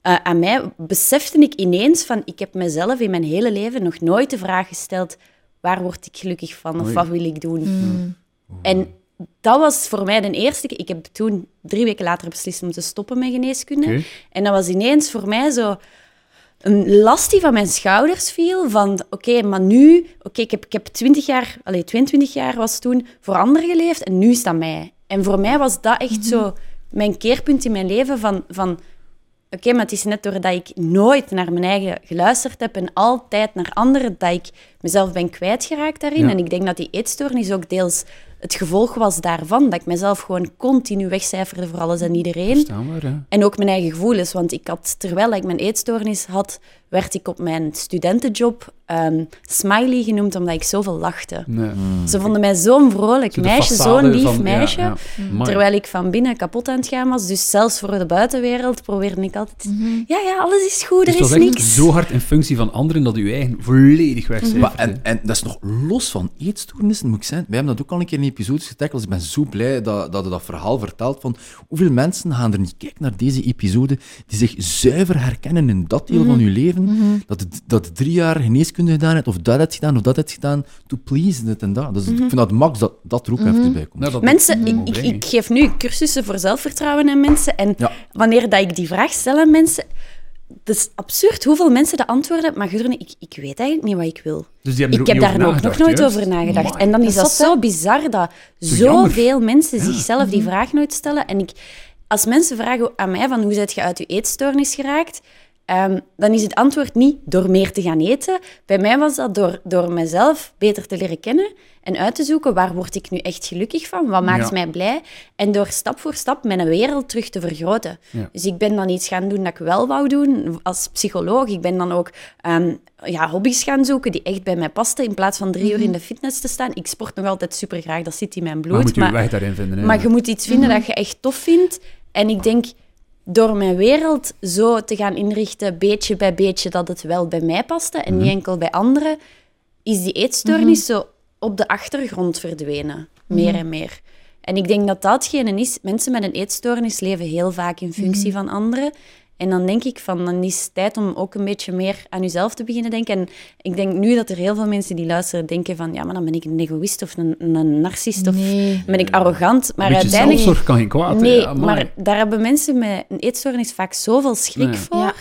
S4: eh, aan mij, besefte ik ineens van, ik heb mezelf in mijn hele leven nog nooit de vraag gesteld, waar word ik gelukkig van of
S2: Oei.
S4: wat wil ik doen? En dat was voor mij de eerste keer. Ik heb toen drie weken later beslist om te stoppen met geneeskunde. En dat was ineens voor mij zo een last die van mijn schouders viel. Van oké, maar nu, oké, ik, heb, ik heb 20 jaar, allez, 22 jaar was toen voor anderen geleefd en nu is dat mij. En voor mij was dat echt zo mijn keerpunt in mijn leven van. van Oké, maar het is net doordat ik nooit naar mijn eigen geluisterd heb en altijd naar anderen, dat ik mezelf ben kwijtgeraakt daarin.
S2: Ja.
S4: En ik denk dat die eetstoornis ook deels het gevolg was daarvan. Dat ik mezelf gewoon continu wegcijferde voor alles en iedereen. En ook mijn eigen gevoelens. Want ik had, terwijl ik mijn eetstoornis had, werd ik op mijn studentenjob ehm, smiley genoemd, omdat ik zoveel lachte.
S2: Nee.
S4: Ze vonden mij zo'n vrolijk
S2: Zo
S4: meisje, zo'n lief
S2: van-
S4: meisje.
S2: ja.
S4: Terwijl ik van binnen kapot aan het gaan was. Dus zelfs voor de buitenwereld probeerde ik altijd... Ja, ja, alles is goed,
S2: Dus
S4: er is niks.
S2: zo hard in functie van anderen dat u eigen volledig wegcijferde.
S1: Maar, en, en dat is nog los van eetstoornissen, moet ik zeggen. Wij hebben dat ook al een keer in episodes getackled. Dus ik ben zo blij dat, dat je dat verhaal vertelt van hoeveel mensen gaan er niet kijken naar deze episode die zich zuiver herkennen in dat deel van je leven. Dat, het, dat je drie jaar geneeskunde gedaan hebt, of dat hebt gedaan, of dat hebt gedaan, to please, dit en dat. Dus ik vind dat max dat dat er ook even bij komt.
S2: Dat-
S4: Mensen,
S2: dat
S4: ik, geef nu cursussen voor zelfvertrouwen aan mensen. En
S1: Ja.
S4: wanneer dat ik die vraag stel aan mensen... Het is absurd hoeveel mensen dat antwoorden. Maar Gudrun, ik, ik weet eigenlijk niet wat ik wil.
S2: Dus die hebben
S4: Ik
S2: ook
S4: heb daar nog
S2: nagedacht,
S4: nooit
S2: juist.
S4: over nagedacht.
S2: Amai.
S4: En dan is
S3: Dat
S4: zo bizar dat zoveel mensen zichzelf die vraag nooit stellen. En ik, als mensen vragen aan mij van hoe zit je uit je eetstoornis geraakt, ehm, dan is het antwoord niet door meer te gaan eten. Bij mij was dat door, door mezelf beter te leren kennen en uit te zoeken waar word ik nu echt gelukkig van, wat maakt
S2: Ja.
S4: mij blij. En door stap voor stap mijn wereld terug te vergroten.
S2: Ja.
S4: Dus ik ben dan iets gaan doen dat ik wel wou doen als psycholoog. Ik ben dan ook ehm, ja, hobby's gaan zoeken die echt bij mij pasten, in plaats van drie uur in de fitness te staan. Ik sport nog altijd super graag, dat zit in mijn bloed.
S2: Maar moet je
S4: maar-
S2: weg daarin vinden. hè.
S4: maar je moet iets vinden dat je echt tof vindt. En ik denk, door mijn wereld zo te gaan inrichten, beetje bij beetje, dat het wel bij mij paste en niet enkel bij anderen, is die eetstoornis zo op de achtergrond verdwenen. Meer en meer. En ik denk dat dat hetgene is, mensen met een eetstoornis leven heel vaak in functie van anderen. En dan denk ik van, dan is het tijd om ook een beetje meer aan jezelf te beginnen denken. En ik denk nu dat er heel veel mensen die luisteren denken van, ja, maar dan ben ik een egoïst of een, een narcist of
S3: Nee.
S4: ben ik arrogant. Maar uiteindelijk...
S2: zelfzorg kan geen kwaad.
S4: Nee,
S2: Ja,
S4: maar daar hebben mensen met een eetstoornis vaak zoveel schrik voor.
S3: Ja.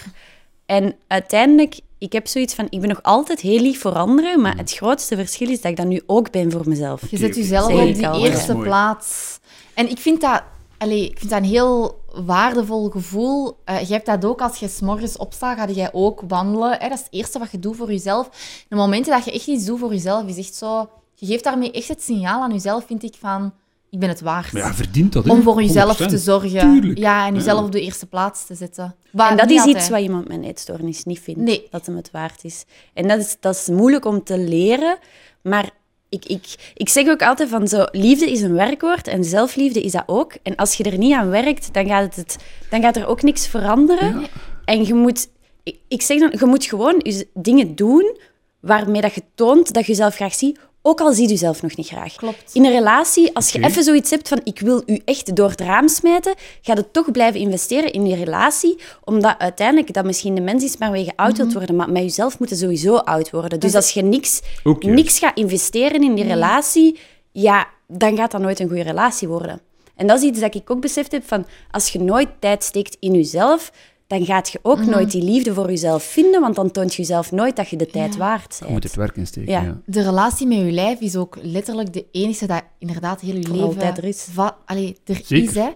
S4: En uiteindelijk, ik heb zoiets van, ik ben nog altijd heel lief voor anderen, maar het grootste verschil is dat ik dat nu ook ben voor mezelf.
S3: Je zet jezelf op die eerste plaats. En ik vind dat, allee, ik vind dat een heel waardevol gevoel. Eh je hebt dat ook als je s'morgens opstaat, ga jij ook wandelen. Hè? Dat is het eerste wat je doet voor jezelf. De momenten dat je echt iets doet voor jezelf, is echt zo... Je geeft daarmee echt het signaal aan jezelf, vind ik, van... Ik ben het waard.
S2: Maar ja, verdient dat, hè?
S3: om voor jezelf
S2: 100%.
S3: te zorgen.
S2: Tuurlijk.
S3: Ja, en jezelf
S2: Ja.
S3: op de eerste plaats te zetten. Wat
S4: En dat is
S3: altijd.
S4: iets wat iemand met een eetstoornis niet vindt,
S3: Nee.
S4: dat hem het waard is. En dat is, dat is moeilijk om te leren, maar ik, ik, ik zeg ook altijd van zo, liefde is een werkwoord en zelfliefde is dat ook. En als je er niet aan werkt, dan gaat, het, dan gaat er ook niks veranderen.
S2: Ja.
S4: En je moet, ik, ik zeg dan, je moet gewoon dingen doen waarmee dat je toont dat je jezelf graag ziet, ook al zie je jezelf nog niet graag.
S3: Klopt.
S4: In een relatie, als je even zoiets hebt van ik wil u echt door het raam smijten, ga je toch blijven investeren in je relatie, omdat uiteindelijk dat misschien de mens is waarmee je oud wilt worden, maar met jezelf moeten sowieso oud worden. Dus als je niks, niks gaat investeren in die relatie, ja, dan gaat dat nooit een goede relatie worden. En dat is iets dat ik ook beseft heb van als je nooit tijd steekt in jezelf, dan gaat je ook nooit die liefde voor jezelf vinden, want dan toont je jezelf nooit dat je de tijd waard
S2: Je moet
S4: bent.
S2: het werk insteken,
S4: Ja.
S2: ja.
S3: De relatie met je lijf is ook letterlijk de enige dat inderdaad heel je leven...
S4: altijd er is.
S3: va- Allee, er
S2: Zeker.
S3: is, hè.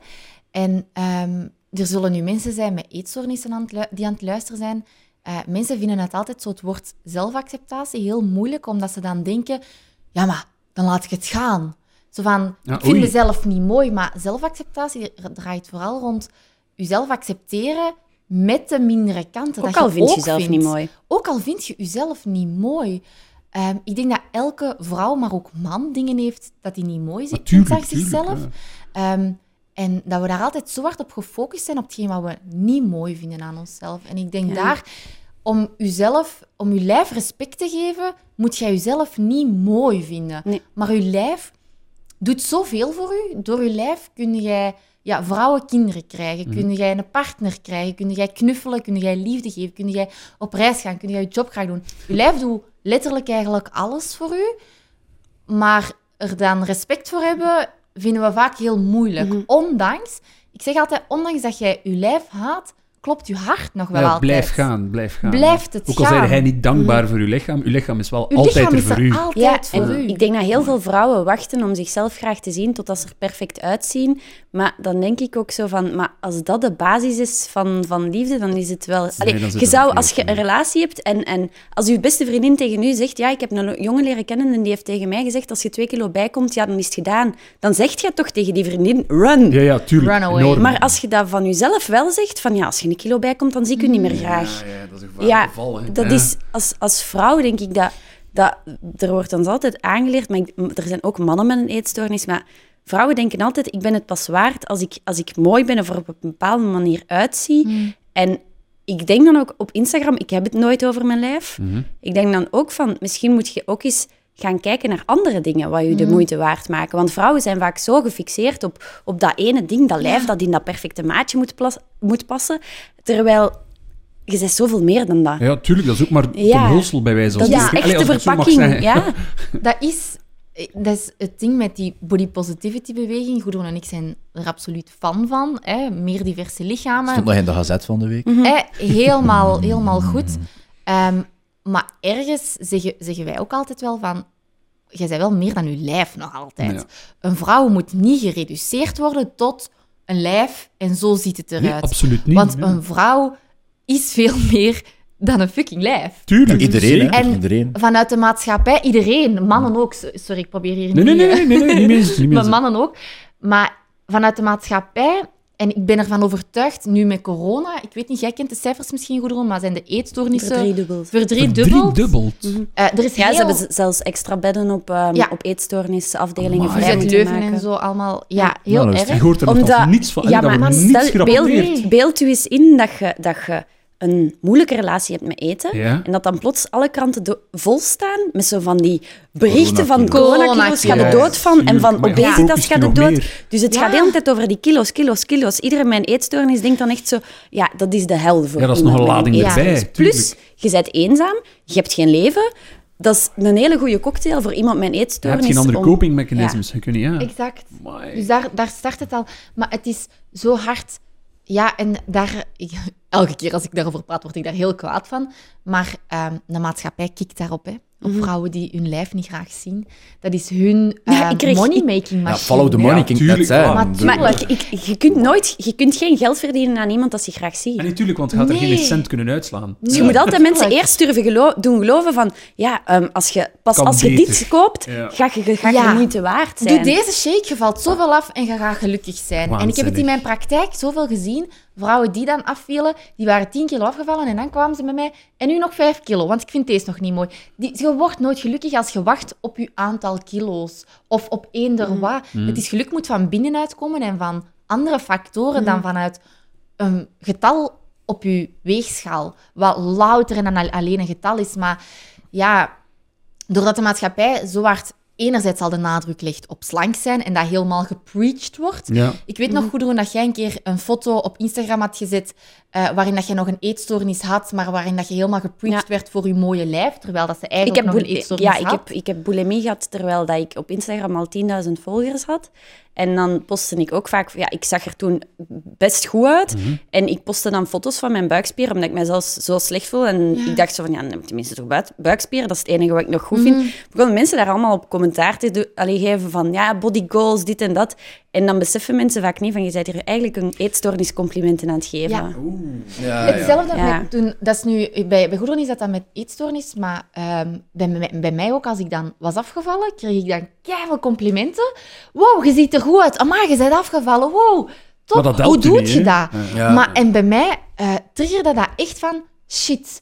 S3: En ehm, er zullen nu mensen zijn met eetstoornissen aan lu- die aan het luisteren zijn. Eh, mensen vinden het altijd zo het woord zelfacceptatie heel moeilijk, omdat ze dan denken... Ja, maar dan laat ik het gaan. Zo van,
S2: Ja,
S3: ik vind
S2: oei.
S3: mezelf niet mooi, maar zelfacceptatie draait vooral rond jezelf accepteren met de mindere kanten.
S4: Ook
S3: dat
S4: al
S3: je
S4: vind je jezelf
S3: vindt.
S4: niet mooi.
S3: Ook al vind je jezelf niet mooi. Ehm, ik denk dat elke vrouw, maar ook man, dingen heeft dat hij niet mooi aan
S2: tuurlijk,
S3: zichzelf.
S2: ja.
S3: Ehm, en dat we daar altijd zo hard op gefocust zijn op hetgeen wat we niet mooi vinden aan onszelf. En ik denk
S4: Ja.
S3: daar, om jezelf, om je lijf respect te geven, moet jij jezelf niet mooi vinden.
S4: Nee.
S3: Maar je lijf doet zoveel voor u. Door je lijf kun jij ja, vrouwen kinderen krijgen, kun jij een partner krijgen, kun jij knuffelen, kun jij liefde geven, kun jij op reis gaan, kun jij je job graag doen. Je lijf doet letterlijk eigenlijk alles voor u, maar er dan respect voor hebben, vinden we vaak heel moeilijk.
S4: Mhm.
S3: Ondanks, ik zeg altijd, ondanks dat jij je lijf haat, klopt je hart nog wel
S2: Ja,
S3: altijd.
S2: blijf gaan, blijf gaan.
S3: Blijft het
S2: Ook al zei hij niet dankbaar voor uw lichaam, uw lichaam is wel
S3: Uw
S2: altijd
S3: lichaam
S2: er
S3: is
S2: voor
S3: er
S2: u.
S3: altijd
S4: Ja,
S3: voor
S4: en
S3: u.
S4: ik denk dat heel veel vrouwen wachten om zichzelf graag te zien tot als ze er perfect uitzien. Maar dan denk ik ook zo van, maar als dat de basis is van, van liefde, dan is het wel... Allee,
S2: zit
S4: je
S2: het
S4: zou, als je een relatie hebt en, en als je beste vriendin tegen u zegt, ja, ik heb een jongen leren kennen en die heeft tegen mij gezegd, als je twee kilo bijkomt, ja, dan is het gedaan. Dan zegt je toch tegen die vriendin, run.
S2: Ja, ja, tuurlijk.
S3: Run away.
S4: Maar als je dat van jezelf wel zegt, van ja, als je een kilo bijkomt, dan zie ik u niet meer graag.
S2: Ja, ja, dat is een
S4: Ja,
S2: geval, hè.
S4: dat
S2: Ja.
S4: is als, als vrouw denk ik dat, dat er wordt ons altijd aangeleerd, maar ik- er zijn ook mannen met een eetstoornis, maar vrouwen denken altijd, ik ben het pas waard als ik, als ik mooi ben of er op een bepaalde manier uitzie. En ik denk dan ook op Instagram, ik heb het nooit over mijn lijf.
S2: Mhm.
S4: Ik denk dan ook van, misschien moet je ook eens gaan kijken naar andere dingen wat je de moeite waard maken. Want vrouwen zijn vaak zo gefixeerd op, op dat ene ding, dat lijf dat in dat perfecte maatje moet, plas- moet passen. Terwijl, je bent zoveel meer dan dat.
S2: Ja, tuurlijk, dat is ook maar
S4: Ja.
S2: Tom Hulsel bij wijze van
S4: Dat
S2: spreken.
S4: is
S2: Allee,
S4: echt de verpakking. Ja.
S3: Dat is, dat is het ding met die body positivity beweging. Goedon en ik zijn er absoluut fan van. Hè? Meer diverse lichamen.
S1: Stond nog in de gazet van de week.
S3: Hè? Helemaal, helemaal goed. Ehm, maar ergens zeggen, zeggen wij ook altijd wel van... Je bent wel meer dan je lijf nog altijd.
S2: Ja.
S3: Een vrouw moet niet gereduceerd worden tot een lijf en zo ziet het
S2: Nee,
S3: eruit.
S2: absoluut niet.
S3: Want een vrouw is veel meer dan een fucking lijf.
S2: Tuurlijk.
S1: Iedereen, hè?
S3: En-
S1: Iedereen.
S3: Vanuit de maatschappij, iedereen, mannen ook. Sorry, ik probeer hier
S2: Nee,
S3: niet...
S2: nee, nee,
S3: eh,
S2: nee, nee, nee, niet meer. Niet meer
S3: maar mannen ook. Maar vanuit de maatschappij, en ik ben ervan overtuigd, nu met corona, ik weet niet, jij kent de cijfers misschien goed, maar zijn de eetstoornissen
S4: Verdriedubbeld.
S3: verdriedubbeld?
S2: Driedubbeld.
S3: Eh, er is
S4: Ja,
S3: heel...
S4: ze hebben zelfs extra bedden op, ehm
S3: Ja.
S4: op eetstoornisafdelingen moeten
S3: Leuven
S4: maken.
S3: en zo allemaal. Ja,
S1: Nou,
S3: heel
S1: dat is
S2: Je
S3: erg.
S2: hoort er nog
S4: Omdat-
S2: niets van.
S4: Ja, maar
S2: wordt
S4: stel-
S2: niets gerapporteerd.
S4: beeld, beeld u eens in dat je, dat je een moeilijke relatie hebt met eten.
S2: Ja.
S4: En dat dan plots alle kranten vol staan met zo van die berichten van
S1: Coronakilo's.
S4: coronakilo's, ga
S3: Coronakilo's.
S4: je dood van. En van
S2: Maar ja,
S4: obesitas
S2: focus
S4: ga
S2: je
S4: je
S2: nog
S4: dood.
S2: meer.
S4: Dus het
S3: Ja.
S4: gaat de hele tijd over die kilo's, kilo's, kilo's. Iedereen met een eetstoornis denkt dan echt zo, ja, dat is de hel voor
S2: Ja, dat is nog een lading
S3: erbij.
S4: Plus, je bent eenzaam, je hebt geen leven. Dat is een hele goede cocktail voor iemand met een
S2: Je
S4: eetstoornis.
S2: hebt geen andere
S4: om-
S2: copingmechanismes. Je kunt niet aan.
S3: Exact.
S2: Amai.
S3: Dus daar, daar start het al. Maar het is zo hard. Ja, en daar, elke keer als ik daarover praat, word ik daar heel kwaad van. Maar ehm, de maatschappij kikt daarop, hè. Op vrouwen die hun lijf niet graag zien. Dat is hun
S4: Ja, ik kreeg-
S3: money-making
S1: Ja,
S3: machine.
S1: follow the
S2: Ja,
S1: money,
S2: tuurlijk, ja.
S3: Maar
S4: ik, ik, je kunt nooit, je kunt geen geld verdienen aan iemand dat zich graag ziet.
S2: En natuurlijk, want je gaat er geen cent kunnen uitslaan.
S4: Dus je moet altijd mensen eerst durven gelo- doen geloven van, ja, ehm, als je, pas
S2: Kan
S4: als je
S2: beter.
S4: dit koopt,
S2: Ja.
S4: ga je, ga je
S3: Ja.
S4: de moeite waard zijn.
S3: Doe deze shake, je valt zoveel af en je gaat gelukkig zijn. En ik heb het in mijn praktijk zoveel gezien. Vrouwen die dan afvielen, die waren 10 kilo afgevallen en dan kwamen ze bij mij. En nu nog 5 kilo, want ik vind deze nog niet mooi. Die, je wordt nooit gelukkig als je wacht op je aantal kilo's. Of op eender wat. Het is geluk moet van binnenuit komen en van andere factoren dan vanuit een getal op je weegschaal. Wat louter dan al- alleen een getal is. Maar ja, doordat de maatschappij zo hard enerzijds al de nadruk legt op slank zijn en dat helemaal gepreached wordt.
S2: Ja.
S3: Ik weet nog goed hoe dat jij een keer een foto op Instagram had gezet eh, waarin dat je nog een eetstoornis had, maar waarin dat je helemaal gepreached
S4: Ja.
S3: werd voor je mooie lijf, terwijl dat ze
S4: ik
S3: eigenlijk
S4: heb,
S3: nog een eetstoornis
S4: ja, ik
S3: had.
S4: heb, ik heb bulimie gehad terwijl dat ik op Instagram al 10.000 volgers had. En dan postte ik ook vaak... Ja, ik zag er toen best goed uit. En ik postte dan foto's van mijn buikspieren, omdat ik mij zelfs zo slecht voel. En ik dacht zo van, ja, dan heb ik tenminste toch buik- buikspieren. Dat is het enige wat ik nog goed vind. Begonnen mensen daar allemaal op commentaar te allee, geven van, ja, body goals, dit en dat. En dan beseffen mensen vaak niet van, je bent hier eigenlijk een eetstoornis complimenten aan het geven.
S3: Ja.
S1: Ja, ja.
S3: Hetzelfde
S4: Ja.
S3: met toen, dat is nu, bij, bij Goederen is dat dan met eetstoornis, maar ehm, bij, mij- bij mij ook, als ik dan was afgevallen, kreeg ik dan keiveel complimenten. Wow, je ziet er goed uit. Amai, je bent afgevallen. Wow, top. Hoe doe je dat?
S1: Ja.
S3: Maar, en bij mij eh triggerde dat echt van, shit,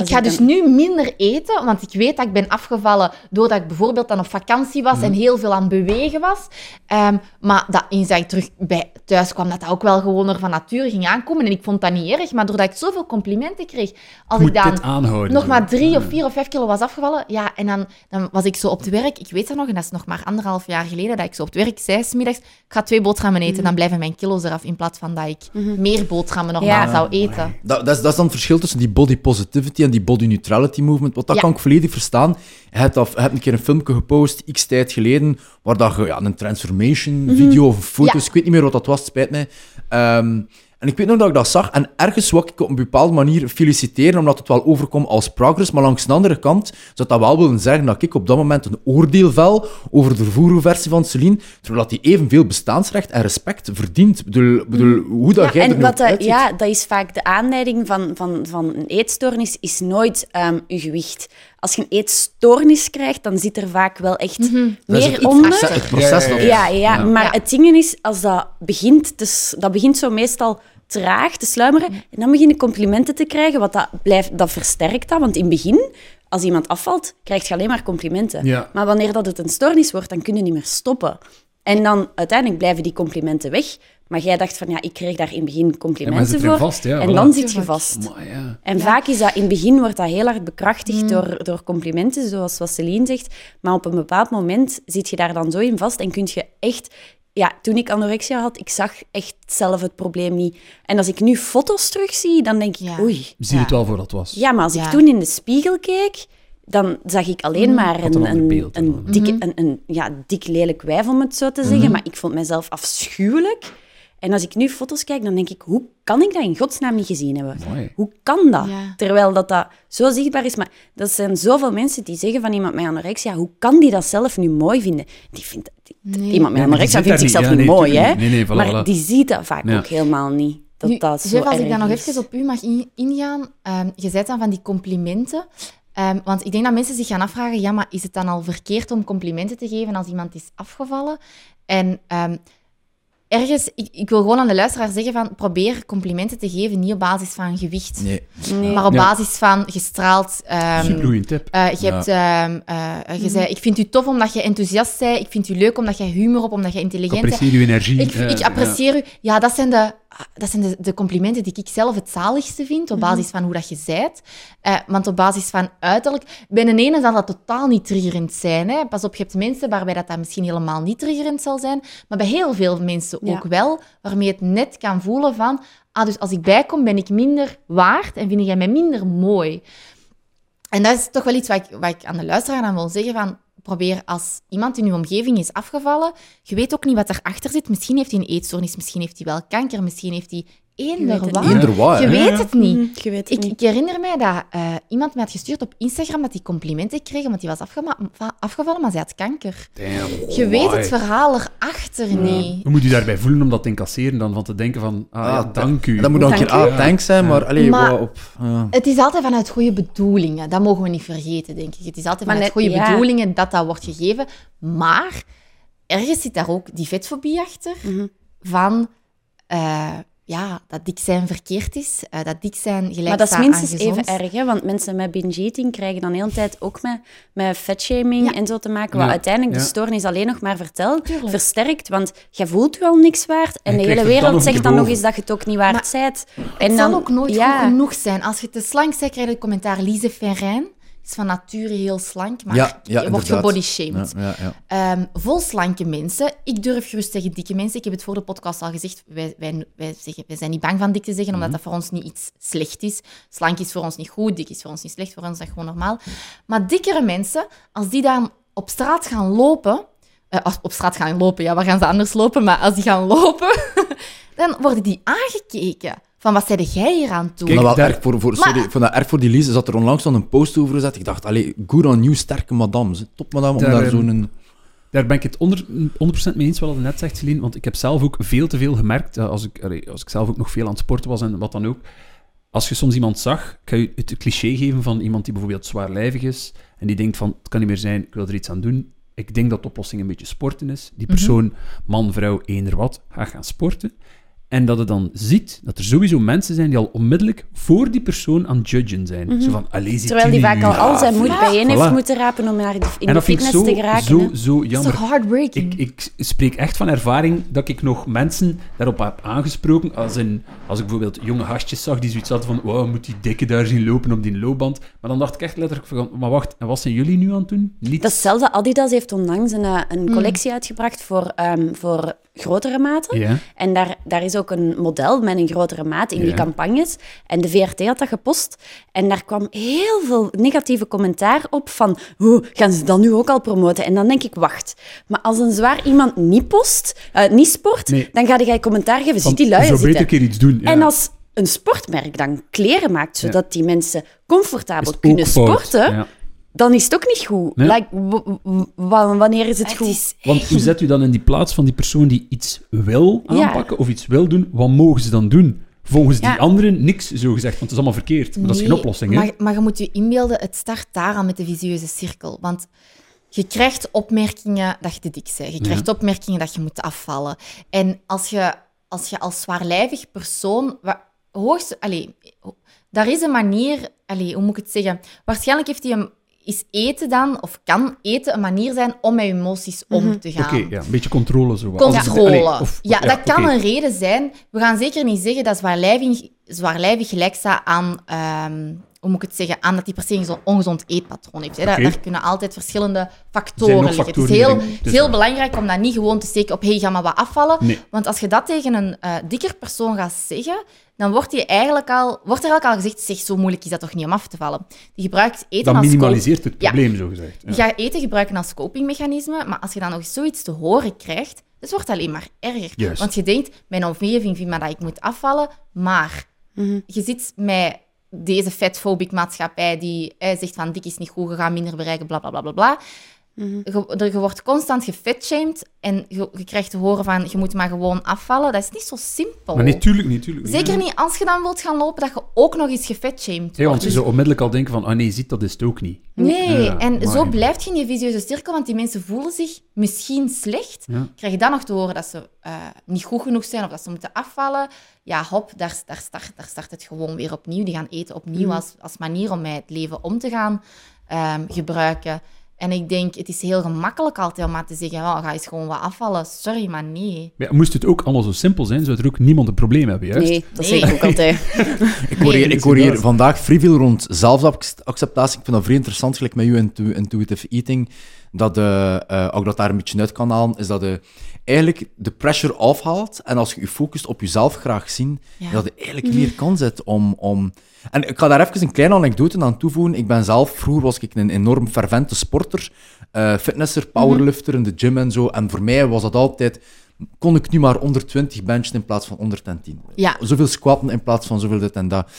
S3: ik ga
S4: ik
S3: dus nu minder eten, want ik weet dat ik ben afgevallen doordat ik bijvoorbeeld dan op vakantie was
S2: Mhm.
S3: en heel veel aan het bewegen was. Ehm, maar dat eens dat ik terug bij thuis kwam, dat dat ook wel gewoon er van nature ging aankomen. En ik vond dat niet erg, maar doordat ik zoveel complimenten kreeg, als ik dan
S2: aanhouden.
S3: nog maar drie
S2: Ja.
S3: of vier of vijf kilo was afgevallen, ja, en dan, dan was ik zo op het werk, ik weet dat nog, en dat is nog maar anderhalf jaar geleden, dat ik zo op het werk zei, 's middags, ik ga twee boterhammen eten, dan blijven mijn kilo's eraf, in plaats van dat ik meer boterhammen normaal
S4: Ja.
S3: zou eten.
S1: Dat, dat, is, dat is dan het verschil tussen die body positivity en die body neutrality movement. Want dat
S3: Ja.
S1: kan ik volledig verstaan. Je hebt, af, je hebt een keer een filmpje gepost, x tijd geleden, waar dat je ja, een transformation video of foto's,
S3: Mhm. Ja.
S1: ik weet niet meer wat dat was, spijt mij. Ehm, en ik weet nog dat ik dat zag en ergens wou ik op een bepaalde manier feliciteren, omdat het wel overkomt als progress. Maar langs de andere kant zou dat wel willen zeggen dat ik op dat moment een oordeel vel over de versie van Celine, terwijl dat die evenveel bestaansrecht en respect verdient. Ik bedoel, bedoel, hoe dat
S4: Ja,
S1: jij
S4: en wat dat, ja, dat is vaak de aanleiding van, van, van een eetstoornis, is nooit ehm je gewicht. Als je een eetstoornis krijgt, dan zit er vaak wel echt
S1: is
S4: meer
S1: het,
S4: onder.
S1: proces, het proces dat-
S4: Ja, ja, maar
S3: Ja.
S4: het ding is, als dat begint, te s- dat begint zo meestal traag te sluimeren, en dan begin je complimenten te krijgen, wat dat, blijft, dat versterkt dat. Want in het begin, als iemand afvalt, krijg je alleen maar complimenten.
S2: Ja.
S4: Maar wanneer dat het een stoornis wordt, dan kun je niet meer stoppen. En dan uiteindelijk blijven die complimenten weg. Maar jij dacht van, ja, ik kreeg daar in het begin
S2: maar
S4: complimenten voor.
S2: vast, ja,
S4: en
S2: voilà.
S4: dan zit je vast.
S2: Maar ja.
S4: En vaak is dat in het begin wordt dat heel hard bekrachtigd door, door complimenten, zoals wat Celine zegt. Maar op een bepaald moment zit je daar dan zo in vast en kun je echt. Ja, toen ik anorexia had, ik zag echt zelf het probleem niet. En als ik nu foto's terugzie, dan denk ik,
S3: Ja.
S4: oei.
S2: Zie je het wel voor dat was.
S4: Ja, maar als
S3: Ja.
S4: ik toen in de spiegel keek, dan zag ik alleen maar
S2: Had
S4: een,
S2: een
S4: een,
S2: beeld
S4: een, dikke, een, een ja, dik lelijk wijf, om het zo te zeggen. Maar ik vond mezelf afschuwelijk. En als ik nu foto's kijk, dan denk ik, hoe kan ik dat in godsnaam niet gezien hebben?
S2: Mooi.
S4: Hoe kan dat?
S3: Ja.
S4: Terwijl dat, dat zo zichtbaar is. Maar dat zijn zoveel mensen die zeggen van iemand met anorexia, hoe kan die dat zelf nu mooi vinden? Die vindt, die-
S3: Nee.
S4: Iemand met anorexia vindt zichzelf
S2: niet.
S4: niet
S2: nee,
S4: mooi, hè?
S2: tuurlijk niet. Nee, nee, voilà,
S4: maar
S2: voilà.
S4: die ziet dat vaak
S2: Ja.
S4: ook helemaal niet. Dat
S3: Nu,
S4: dat
S3: Jeff, als ik daar nog even op u mag in- ingaan. ehm, je zei dan van die complimenten. Ehm, want ik denk dat mensen zich gaan afvragen, ja, maar is het dan al verkeerd om complimenten te geven als iemand is afgevallen? En ehm, ergens, ik, ik wil gewoon aan de luisteraar zeggen van, probeer complimenten te geven, niet op basis van gewicht,
S1: Nee.
S4: Nee.
S3: maar op
S2: Ja.
S3: basis van gestraald... ehm,
S2: Supergoeie tip.
S3: eh, je hebt, ehm, eh, je zei, ik vind u tof omdat je enthousiast bent. Ik vind u leuk omdat je humor hebt, omdat je
S2: Ik
S3: intelligent bent.
S2: apprecieer uw energie.
S3: Ik, ik
S2: ja.
S3: apprecieer u. Ja, dat zijn de dat zijn de, de complimenten die ik zelf het zaligste vind, op
S4: Mhm.
S3: basis van hoe dat je zijt. Eh, want op basis van uiterlijk... Bij een ene zal dat totaal niet triggerend zijn. Hè. Pas op, je hebt mensen waarbij dat, dat misschien helemaal niet triggerend zal zijn. Maar bij heel veel mensen
S4: Ja.
S3: ook wel, waarmee je het net kan voelen van... Ah, dus als ik bijkom, ben ik minder waard en vind jij mij minder mooi. En dat is toch wel iets wat ik, wat ik aan de luisteraar aan wil zeggen van... Probeer als iemand in uw omgeving is afgevallen, je weet ook niet wat erachter zit. Misschien heeft hij een eetstoornis, misschien heeft hij wel kanker, misschien heeft hij eender
S4: weet het
S3: wat.
S4: niet.
S1: Eender wat,
S3: Je
S1: hè.
S3: weet het niet.
S4: Je weet het
S3: Ik,
S4: niet.
S3: ik herinner mij dat eh, iemand mij had gestuurd op Instagram dat hij complimenten kreeg, omdat hij was afgevallen, maar zij had kanker.
S2: Damn.
S3: Je weet het verhaal erachter niet.
S2: Hoe moet u daarbij voelen om dat te incasseren dan? Van te denken van, ah, ja,
S1: Ah,
S2: dank u.
S1: Dat moet dan een keer, ah, thanks zijn, maar allee,
S3: Maar-
S1: wat op... ja.
S3: Het is altijd vanuit goede bedoelingen. Dat mogen we niet vergeten, denk ik. Het is altijd
S4: Maar
S3: vanuit
S4: net-
S3: goede
S4: ja.
S3: bedoelingen dat dat wordt gegeven. Maar ergens zit daar ook die vetfobie achter.
S4: Mhm.
S3: Van eh, ja, dat dik zijn verkeerd is. eh, dat dik zijn gelijk
S4: Maar dat is minstens even erg, hè? want mensen met binge eating krijgen dan de hele tijd ook met, met vetshaming
S3: Ja.
S4: en zo te maken,
S2: Ja.
S4: wat uiteindelijk
S2: Ja.
S4: de stoornis alleen nog maar vertelt,
S3: Tuurlijk.
S4: versterkt, want je voelt je al niks waard en
S2: En
S4: de hele
S2: er
S4: wereld zegt dan nog eens dat je het ook niet waard
S3: Maar
S4: bent.
S3: Het
S4: En
S3: zal
S4: dan,
S3: ook nooit
S4: ja.
S3: goed genoeg zijn. Als je te slank bent, krijg je het commentaar Lise Ferrein. Is van nature heel slank, maar
S1: Ja,
S3: je wordt gebodyshamed.
S1: Ja.
S3: Ehm, vol slanke mensen. Ik durf gerust zeggen dikke mensen. Ik heb het voor de podcast al gezegd. Wij, wij, wij, zeggen, wij zijn niet bang van dik te zeggen, omdat dat voor ons niet iets slecht is. Slank is voor ons niet goed, dik is voor ons niet slecht. Voor ons is dat gewoon normaal. Maar dikkere mensen, als die dan op straat gaan lopen... eh, als- op straat gaan lopen, ja, waar gaan ze anders lopen? Maar als die gaan lopen, dan worden die aangekeken. Van, wat zei jij hier aan toe?
S2: Kijk,
S1: wel erg voor, voor, sorry,
S3: Maar-
S1: vond dat erg voor die Lise. Zat er onlangs dan een post over gezet. Ik dacht, allee, good on you, sterke madame. Top madame, om
S2: Daar,
S1: daar
S2: ehm,
S1: zo'n...
S2: Daar ben ik het onder, 100% mee eens wat je net zegt, Celine. Want ik heb zelf ook veel te veel gemerkt, eh, als ik, allee, als ik zelf ook nog veel aan het sporten was en wat dan ook. Als je soms iemand zag, ik ga je het cliché geven van iemand die bijvoorbeeld zwaarlijvig is en die denkt van, het kan niet meer zijn, ik wil er iets aan doen. Ik denk dat de oplossing een beetje sporten is. Die persoon, man, vrouw, eender wat, gaat gaan sporten. En dat je dan ziet dat er sowieso mensen zijn die al onmiddellijk voor die persoon aan het judgen zijn. Zo van, allee, ziet
S4: Terwijl die vaak al al zijn moed
S3: voilà.
S4: bijeen heeft
S2: Voilà.
S4: moeten rapen om naar de, in
S2: En
S4: de
S2: dat vind ik
S4: fitness
S2: zo,
S4: te geraken.
S2: zo,
S4: hè.
S2: zo
S3: dat is
S2: jammer.
S3: heartbreaking?
S2: Ik, ik spreek echt van ervaring dat ik nog mensen daarop heb aangesproken. Als, in, als ik bijvoorbeeld jonge gastjes zag die zoiets hadden van wow, moet die dikke daar zien lopen op die loopband. Maar dan dacht ik echt letterlijk van, maar wacht, en wat zijn jullie nu aan het doen? Niet...
S4: Dat is hetzelfde. Adidas heeft onlangs een, eh, een collectie uitgebracht voor, ehm, voor grotere maten. En daar, daar is ook een model met een grotere maat in die campagnes. En de VRT had dat gepost. En daar kwam heel veel negatieve commentaar op van hoe gaan ze dat nu ook al promoten? En dan denk ik, wacht. Maar als een zwaar iemand niet post, eh, niet sport,
S2: Nee.
S4: dan ga je commentaar geven. Ziet die lui
S2: zo beter
S4: zitten.
S2: een keer iets doen. Ja.
S4: En als een sportmerk dan kleren maakt, zodat die mensen comfortabel kunnen
S2: ook
S4: sporten,
S2: Ja.
S4: Dan is het ook niet goed.
S2: Nee.
S4: Like, w- w- w- wanneer is het,
S3: Het
S4: goed?
S3: is
S2: Want hoe zet u dan in die plaats van die persoon die iets wil
S4: Ja.
S2: aanpakken of iets wil doen? Wat mogen ze dan doen? Volgens die anderen niks, zo gezegd, want het is allemaal verkeerd. Maar dat is geen oplossing, hè?
S3: Maar, maar je moet je inbeelden, het start daar al met de visieuze cirkel. Want je krijgt opmerkingen dat je te dik bent. Je krijgt opmerkingen dat je moet afvallen. En als je als, je als zwaarlijvig persoon... Hoogst, allee, daar is een manier... Allee, hoe moet ik het zeggen? Waarschijnlijk heeft hij een, is eten dan, of kan eten, een manier zijn om met emoties om te gaan.
S2: Oké, ja, een beetje controle zo.
S3: Controle.
S2: allee, of-
S3: ja, dat kan een reden zijn. We gaan zeker niet zeggen dat zwaarlijvig, zwaarlijvig gelijk staat aan, ehm, hoe moet ik het zeggen, aan dat die persoon een zo- ongezond eetpatroon heeft. Hè. Daar, kunnen altijd verschillende
S2: Er
S3: factoren liggen.
S2: factoren
S3: het is heel,
S2: erin- dus
S3: heel
S2: ja.
S3: belangrijk om dat niet gewoon te steken op hey, ga maar wat afvallen.
S2: Nee.
S3: Want als je dat tegen een eh, dikker persoon gaat zeggen, dan wordt, die eigenlijk al, wordt er eigenlijk al gezegd, zeg, zo moeilijk is dat toch niet om af te vallen. Die gebruikt eten
S2: Dat
S3: als
S2: minimaliseert het
S3: Ja.
S2: probleem, zo gezegd.
S3: je gaat eten gebruiken als copingmechanisme, maar als je dan nog eens zoiets te horen krijgt, dus wordt het alleen maar erger.
S2: Juist.
S3: Want je denkt, mijn omgeving vindt maar dat ik moet afvallen, maar
S4: Mhm.
S3: je zit met deze fatphobic maatschappij die eh, zegt van dik is niet goed, je gaat minder bereiken, bla bla bla bla bla.
S4: Mhm.
S3: Je, je wordt constant gefatshamed en je, je krijgt te horen van je moet maar gewoon afvallen. Dat is niet zo simpel.
S2: Maar nee, tuurlijk niet. Tuurlijk niet.
S3: Zeker niet als je dan wilt gaan lopen, dat je ook nog eens gefatshamed
S2: Ja, want
S3: wordt.
S2: ze
S3: Dus-
S2: zou onmiddellijk al denken van, ah nee, ziet dat is het ook niet.
S3: Nee,
S2: Ja,
S3: en
S2: maar-
S3: zo blijft je in die visieuze cirkel, want die mensen voelen zich misschien slecht.
S2: Ja.
S3: Krijg je dan nog te horen dat ze eh, niet goed genoeg zijn of dat ze moeten afvallen? Ja, hop, daar, daar, start, daar start het gewoon weer opnieuw. Die gaan eten opnieuw
S4: Mhm.
S3: als, als manier om met het leven om te gaan ehm, gebruiken. En ik denk, het is heel gemakkelijk altijd om maar te zeggen, oh, ga eens gewoon wat afvallen. Sorry, maar nee.
S2: Ja, moest het ook allemaal zo simpel zijn, zou er ook niemand een probleem hebben, juist?
S4: Nee, dat
S3: Nee.
S4: zeg ik ook altijd.
S1: Ik hoor hier, ik hoor hier vandaag vrij veel rond zelfacceptatie. Ik vind dat vrij interessant, gelijk met je intu- intuitive eating. Dat, eh eh, ook dat daar een beetje uit kan halen, is dat je eigenlijk de pressure afhaalt. En als je je focust op jezelf graag zien,
S3: Ja.
S1: dat je eigenlijk meer kans hebt om, om... En ik ga daar even een kleine anekdote aan toevoegen. Ik ben zelf, vroeger was ik een enorm fervente sporter. eh, fitnesser, powerlifter in de gym en zo. En voor mij was dat altijd... Kon ik nu maar 120 benchen in plaats van 110?
S3: Ja.
S1: Zoveel squatten in plaats van zoveel dit en dat.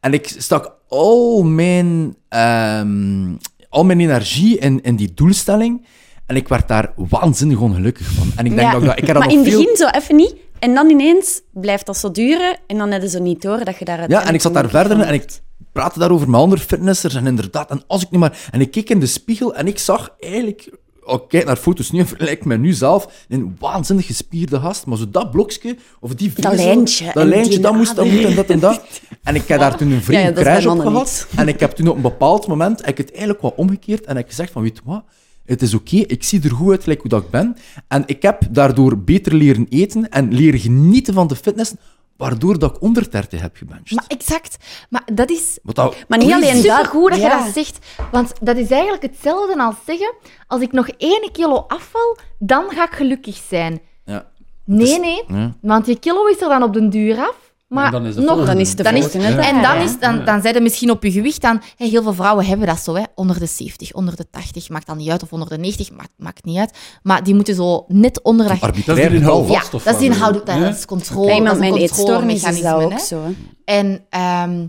S1: En ik stak al mijn, ehm, al mijn energie in, in die doelstelling. En ik werd daar waanzinnig ongelukkig van. En ik denk
S4: Ja.
S1: dat ik dat... Ik dat
S4: Maar in het
S1: veel...
S4: begin zo even niet. En dan ineens blijft dat zo duren. En dan hebben ze niet door dat je daar
S1: Ja, en ik zat daar verder en ik praatte daarover met andere fitnessers. En inderdaad, en als ik nu maar... En ik keek in de spiegel en ik zag eigenlijk... Ik kijk naar foto's nu en vergelijk met nu zelf, een waanzinnig gespierde gast. Maar zo dat blokje, of die
S4: Dat lijntje
S1: dat lijntje, dat moest, dat moet en dat en dat. En ik heb daar toen een vreemde
S4: Ja,
S1: crash op gehad. En ik heb toen op een bepaald moment heb ik het eigenlijk wat omgekeerd en heb ik gezegd van, weet je wat, het is oké, ik zie er goed uit gelijk hoe dat ik ben. En ik heb daardoor beter leren eten en leren genieten van de fitness, waardoor dat ik onder 30 heb gebenched.
S3: Maar exact. Maar dat is
S1: dat
S4: Maar niet alleen dat.
S3: goed dat
S4: ja.
S3: je dat zegt. Want dat is eigenlijk hetzelfde als zeggen: als ik nog één kilo afval, dan ga ik gelukkig zijn.
S1: Ja.
S3: Nee,
S1: is-
S3: nee.
S1: Ja.
S3: Want je kilo is er dan op den duur af. Maar
S2: dan is de
S3: nog.
S4: Dan is de
S3: dan is-
S2: Ja.
S3: En dan, is, dan, dan zijn ze misschien op je gewicht dan... Hè, heel veel vrouwen hebben dat zo, hè, onder de 70, onder de 80. Maakt dan niet uit, of onder de 90, maakt, maakt niet uit. Maar die moeten zo net onder dat...
S2: Dat is
S1: Arbitrair
S2: erin houden
S1: getal.
S3: Ja,
S2: vast, of
S3: dat is
S2: wat?
S3: inhoudelijk, dat is controle.
S4: Eetstoornis is dat ook
S3: hè.
S4: zo. hè.
S3: En, ehm,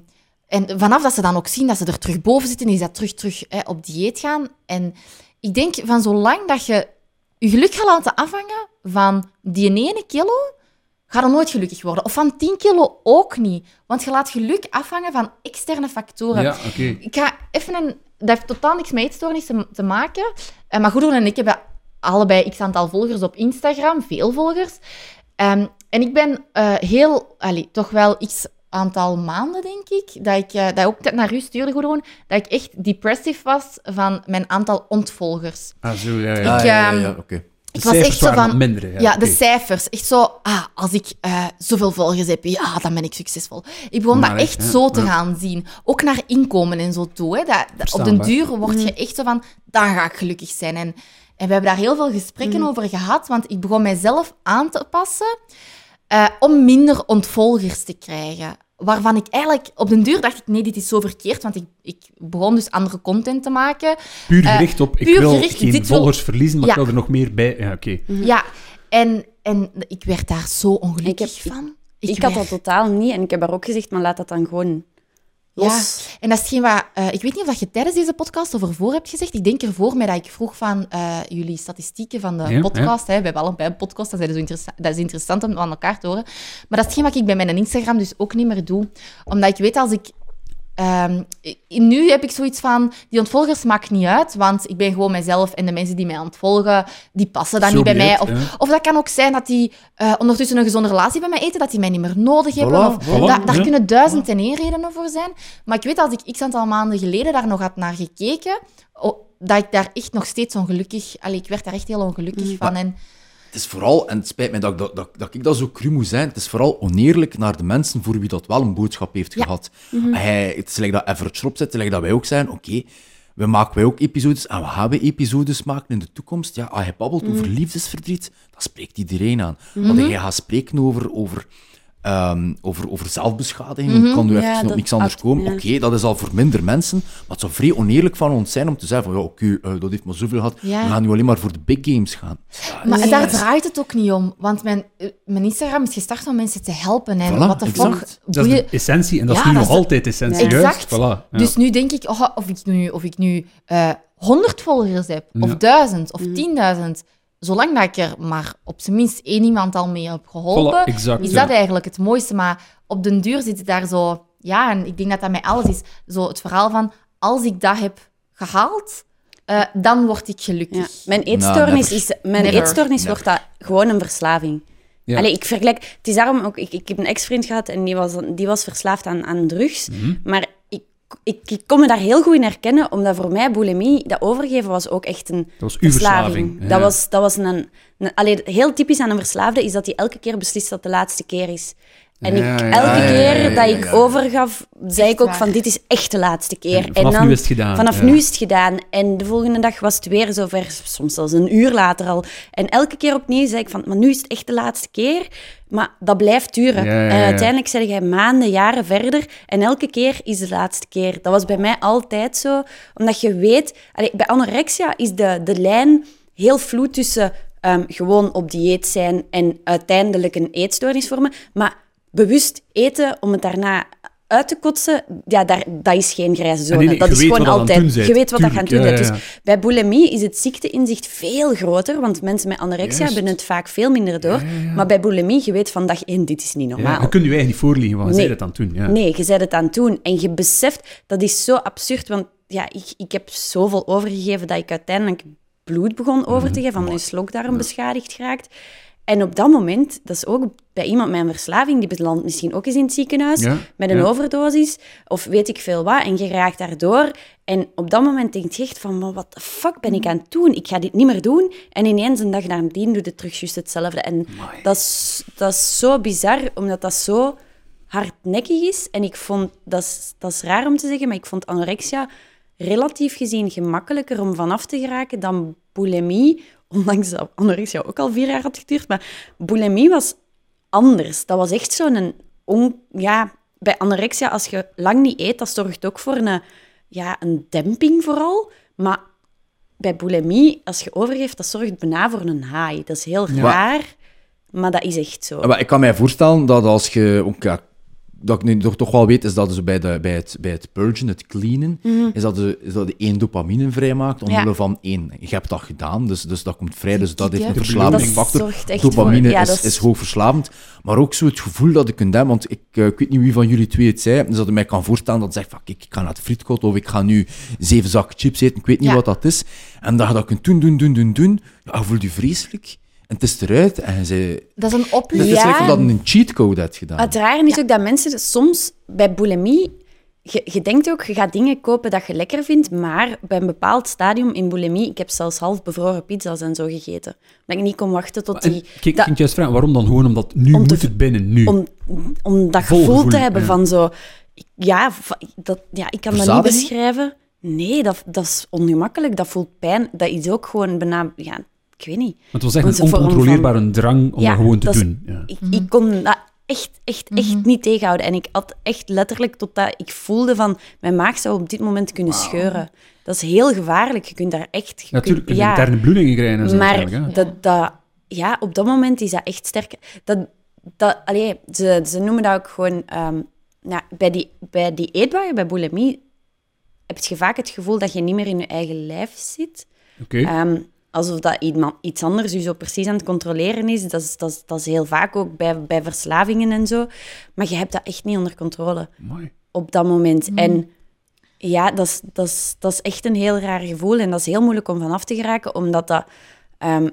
S3: en vanaf dat ze dan ook zien dat ze er terug boven zitten, is dat terug, terug hè, op dieet gaan. En ik denk van zolang dat je je geluk gaat laten afhangen van die ene kilo, ga je nooit gelukkig worden. Of van 10 kilo ook niet. Want je laat geluk afhangen van externe factoren.
S2: Ja, oké.
S3: Ik ga even een... Dat heeft totaal niks met eetstoornissen te maken. Eh, maar Goederen en ik hebben allebei x aantal volgers op Instagram. Veel volgers. Ehm, en ik ben eh, heel... allee, toch wel x aantal maanden, denk ik, dat ik, eh, dat ik ook naar u stuurde, Goederen, dat ik echt depressief was van mijn aantal ontvolgers.
S2: Ah, zo, ja, ja.
S3: Ik,
S1: Ah, ja, ja,
S3: ehm,
S1: ja, oké.
S3: Ik was echt zo van-
S2: minder. Ja,
S3: de cijfers. Echt zo, ah, als ik eh, zoveel volgers heb, ja, dan ben ik succesvol. Ik begon
S2: Maar
S3: dat
S2: echt,
S3: zo te
S2: ja.
S3: gaan zien. Ook naar inkomen en zo toe. Hè. Dat, dat- op den duur word je echt zo van, dan ga ik gelukkig zijn. En, en we hebben daar heel veel gesprekken over gehad, want ik begon mijzelf aan te passen eh, om minder ontvolgers te krijgen. Waarvan ik eigenlijk op den duur dacht ik, nee, dit is zo verkeerd, want ik, ik begon dus andere content te maken.
S2: Puur
S3: eh,
S2: gericht op, ik
S3: puur
S2: wil
S3: gericht,
S2: geen
S3: wil-
S2: volgers verliezen, maar
S3: Ja.
S2: ik wil er nog meer bij. Ja, oké.
S3: Ja, en, en ik werd daar zo ongelukkig
S4: Ik heb-
S3: van.
S4: Ik, had
S3: werd-
S4: dat totaal niet. En ik heb daar ook gezegd, maar laat dat dan gewoon los.
S3: Ja, en dat is hetgeen wat... eh, ik weet niet of dat je tijdens deze podcast of ervoor hebt gezegd. Ik denk ervoor, met dat ik vroeg van eh, jullie statistieken van de
S2: Ja,
S3: podcast. Hè, we hebben allebei een podcast, dat is, zo interessa- dat is interessant om aan elkaar te horen. Maar dat is hetgeen wat ik bij mijn Instagram dus ook niet meer doe. Omdat ik weet, als ik... ehm, nu heb ik zoiets van, die ontvolgers maakt niet uit, want ik ben gewoon mezelf en de mensen die mij ontvolgen, die passen dan
S2: Zo
S3: niet bij mij. Of, of dat kan ook zijn dat die eh, ondertussen een gezonde relatie bij mij eten, dat die mij niet meer nodig hebben.
S1: Voilà,
S3: of,
S1: voilà,
S3: da- daar
S2: ja.
S3: kunnen duizend en één redenen voor zijn. Maar ik weet als ik x aantal maanden geleden daar nog had naar gekeken, oh, dat ik daar echt nog steeds ongelukkig... Allee, ik werd daar echt heel ongelukkig van. En,
S1: Het is vooral, en het spijt mij dat, ik dat, dat, dat ik dat zo cru moet zijn, het is vooral oneerlijk naar de mensen voor wie dat wel een boodschap heeft
S3: Ja.
S1: gehad. Hij, het is like dat Everett erop zit, like dat wij ook zijn, oké, we maken wij ook episodes en we gaan we episodes maken in de toekomst. Ja, als je babbelt over liefdesverdriet, dat spreekt iedereen aan. Want jij gaat spreken over, over, ehm, over, over zelfbeschadiging, hoe kan nu
S4: Ja,
S1: even op
S4: dat-
S1: niks anders komen.
S4: ja.
S1: Oké, dat is al voor minder mensen, maar het zou vrij oneerlijk van ons zijn om te zeggen van, ja, oké, eh, dat heeft maar zoveel gehad,
S3: Ja.
S1: we gaan nu alleen maar voor de big games gaan.
S3: maar
S4: Nee.
S3: daar draait het ook niet om. Want mijn, eh, mijn Instagram is gestart om mensen te helpen. En
S1: Voilà,
S3: wat de fuck...
S2: Dat is de essentie en dat is nu
S3: dat
S2: nog
S3: is de-
S2: altijd essentie.
S3: Ja.
S2: Juist,
S3: Exact.
S2: voilà. Ja.
S3: Dus nu denk ik, oh, of ik nu, of ik nu eh 100 volgers heb, of
S2: Ja.
S3: 1000 of 10.000, zolang dat ik er maar op zijn minst één iemand al mee heb geholpen,
S2: Voilà, exact,
S3: is
S2: ja.
S3: dat eigenlijk het mooiste. Maar op den duur zit het daar zo... Ja, en ik denk dat dat met alles is. Zo het verhaal van, als ik dat heb gehaald, eh, dan word ik gelukkig.
S4: Ja. Mijn
S1: Nou,
S4: eetstoornis, is, mijn
S3: Never.
S4: eetstoornis wordt dat gewoon een verslaving.
S2: Ja.
S4: Allee, ik vergelijk... Het is daarom ook... Ik, ik heb een ex-vriend gehad en die was, die was verslaafd aan, aan drugs.
S2: Mhm.
S4: Maar ik ik, kon me daar heel goed in herkennen, omdat voor mij bulimie, dat overgeven was ook echt een
S2: Dat was uw verslaving. Ja.
S4: Dat was, dat was een... een allee, heel typisch aan een verslaafde is dat hij elke keer beslist dat het de laatste keer is. En
S2: Ja,
S4: ik,
S2: ja,
S4: elke
S1: ja, ja,
S4: keer
S1: ja, ja,
S4: dat ik
S1: ja.
S4: overgaf, zei
S3: Echt
S4: ik ook
S3: waar.
S4: van dit is echt de laatste keer.
S2: En vanaf nu is het gedaan,
S4: Vanaf
S2: ja.
S4: nu is het gedaan. En de volgende dag was het weer zover, soms zelfs een uur later al. En elke keer opnieuw zei ik van, maar nu is het echt de laatste keer. Maar dat blijft duren.
S2: Ja, ja, ja.
S4: En uiteindelijk zeg jij maanden, jaren verder. En elke keer is de laatste keer. Dat was bij mij altijd zo. Omdat je weet... allee, bij anorexia is de, de lijn heel vloed tussen ehm, gewoon op dieet zijn en uiteindelijk een eetstoornis vormen. Maar bewust eten om het daarna uit te kotsen, ja, daar, dat is geen grijze zone.
S2: nee, nee,
S4: dat is gewoon
S2: het
S4: altijd. Je weet wat dat het doen
S2: ja,
S4: Dus bij bulimie is het ziekteinzicht veel groter, want mensen met anorexia
S2: Juist.
S4: hebben het vaak veel minder door. Maar bij bulimie, je weet van dag één, dit is niet normaal.
S2: Ja, je kunt je eigen niet voorliegen, want je
S4: Nee.
S2: zei dat aan toen.
S4: Nee, je bent het aan het doen. En je beseft, dat is zo absurd, want ja, ik, ik heb zoveel overgegeven dat ik uiteindelijk bloed begon over te geven, van mijn slokdarm beschadigd geraakt. En op dat moment, dat is ook bij iemand met een verslaving, die belandt misschien ook eens in het ziekenhuis
S2: Ja,
S4: met een
S2: ja.
S4: overdosis, of weet ik veel wat, en je raakt daardoor. En op dat moment denk je echt van, wat de fuck ben ik aan het doen? Ik ga dit niet meer doen. En ineens een dag nadien doet het terug juist hetzelfde. En dat is, dat is zo bizar, omdat dat zo hardnekkig is. En ik vond, dat is, dat is raar om te zeggen, maar ik vond anorexia relatief gezien gemakkelijker om vanaf te geraken dan bulimie. Ondanks dat anorexia ook al vier jaar had geduurd. Maar bulimie was anders. Dat was echt zo'n... On, ja, bij anorexia, als je lang niet eet, dat zorgt ook voor een, ja, een demping vooral. Maar bij bulimie, als je overgeeft, dat zorgt bijna voor een high. Dat is heel
S2: Ja.
S4: raar, maar dat is echt zo.
S1: Maar ik kan mij voorstellen dat als je ook, dat ik nu toch, toch wel weet, is dat dus bij, de, bij, het, bij het purgen, het cleanen, is, dat de, is dat de één dopamine vrijmaakt omwille
S4: Mhm. Ja.
S1: van één. Je hebt dat gedaan, dus, dus dat komt vrij, dus dat heeft een verslavingsfactor. Dopamine
S4: ja,
S1: is,
S4: is-
S1: is hoogverslavend, maar ook zo het gevoel dat kunt hebben, want ik, eh, ik weet niet wie van jullie twee het zei, dus dat ik mij kan voorstellen dat zegt van, kijk, ik ga naar het frietkot of ik ga nu zeven zakken chips eten, ik weet niet
S3: Ja.
S1: wat dat is, en dat je dat kunt doen, doen, doen, doen, doen, ja, je voelt je vreselijk. En het is eruit en zei,
S3: Dat is een
S1: het is
S3: opluchting.
S4: Ja.
S1: gelijk of dat je een cheatcode hebt gedaan.
S4: Het rare is ook dat mensen soms bij bulimie... Je, je denkt ook, je gaat dingen kopen dat je lekker vindt, maar bij een bepaald stadium in bulimie... Ik heb zelfs half bevroren pizza's en zo gegeten. Dat ik niet kon wachten tot
S2: En,
S4: die...
S2: kijk, ik
S4: dat-
S2: ging juist vragen, waarom dan gewoon? Omdat nu
S4: Om te
S2: moet het binnen, nu.
S4: om, om dat
S2: Vol
S4: gevoel te hebben
S2: ja.
S4: van zo... ik- Ja, va- dat, ja ik kan dat niet beschrijven. Nee, dat, dat is ongemakkelijk. Dat voelt pijn. Dat is ook gewoon bijna... Ja, ik weet niet.
S2: het was echt een
S4: van-
S2: oncontroleerbare drang om
S4: Ja,
S2: dat gewoon te
S4: dat is-
S2: doen. Ja.
S4: Ik, ik kon dat echt, echt, echt niet tegenhouden. En ik had echt letterlijk totdat ik voelde van... Mijn maag zou op dit moment kunnen scheuren. Dat is heel gevaarlijk. Je kunt daar echt... je
S2: Natuurlijk,
S4: kunt-
S2: kun je interne bloedingen krijgen en zo.
S4: maar dat, dat, ja, op dat moment is dat echt sterk. Dat, dat, allee, ze, ze noemen dat ook gewoon... ehm, ja, bij, die, bij die eetbuien, bij bulimie, heb je vaak het gevoel dat je niet meer in je eigen lijf zit.
S2: Oké.
S4: Ehm, alsof dat iemand, iets anders je zo precies aan het controleren is. Dat is, dat is, dat is heel vaak ook bij, bij verslavingen en zo. Maar je hebt dat echt niet onder controle op dat moment. En ja, dat is, dat, is, dat is echt een heel raar gevoel. En dat is heel moeilijk om vanaf te geraken, omdat dat, ehm,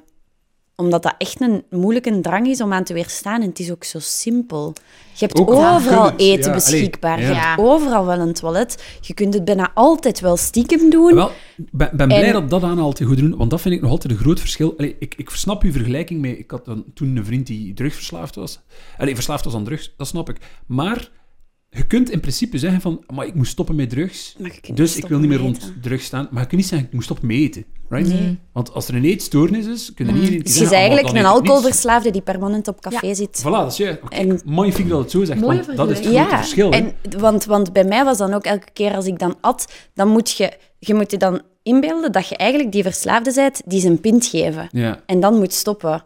S4: omdat dat echt een moeilijke drang is om aan te weerstaan. En het is ook zo simpel. Je hebt
S2: Ook
S4: overal eten
S2: ja,
S4: beschikbaar.
S2: allee,
S4: Je hebt overal wel een toilet. Je kunt het bijna altijd wel stiekem doen.
S2: Wel, ik ben, ben blij dat dat aanhaalt goed doen, want dat vind ik nog altijd een groot verschil. Allee, ik, ik snap uw vergelijking mee. Ik had dan, toen een vriend die drugsverslaafd was. Allee, verslaafd was aan drugs, dat snap ik. Maar je kunt in principe zeggen van, maar ik moet stoppen met drugs, dus
S4: niet
S2: ik wil niet meer rond drugs staan. Maar je kunt niet zeggen, ik moet stoppen met eten. Right?
S4: Nee.
S2: Want als er een eetstoornis is, kun je niet keer
S4: Dus je
S2: zeggen,
S4: is
S2: ah,
S4: eigenlijk een alcoholverslaafde die permanent op café zit.
S2: Voilà, dat is je. Oké,
S4: En-
S2: magnifiek dat het zo zegt, want dat is het grote verschil.
S4: En, want, want bij mij was dan ook elke keer als ik dan at, dan moet je, je moet je dan inbeelden dat je eigenlijk die verslaafde bent die zijn pint geven.
S2: Ja.
S4: En dan moet stoppen.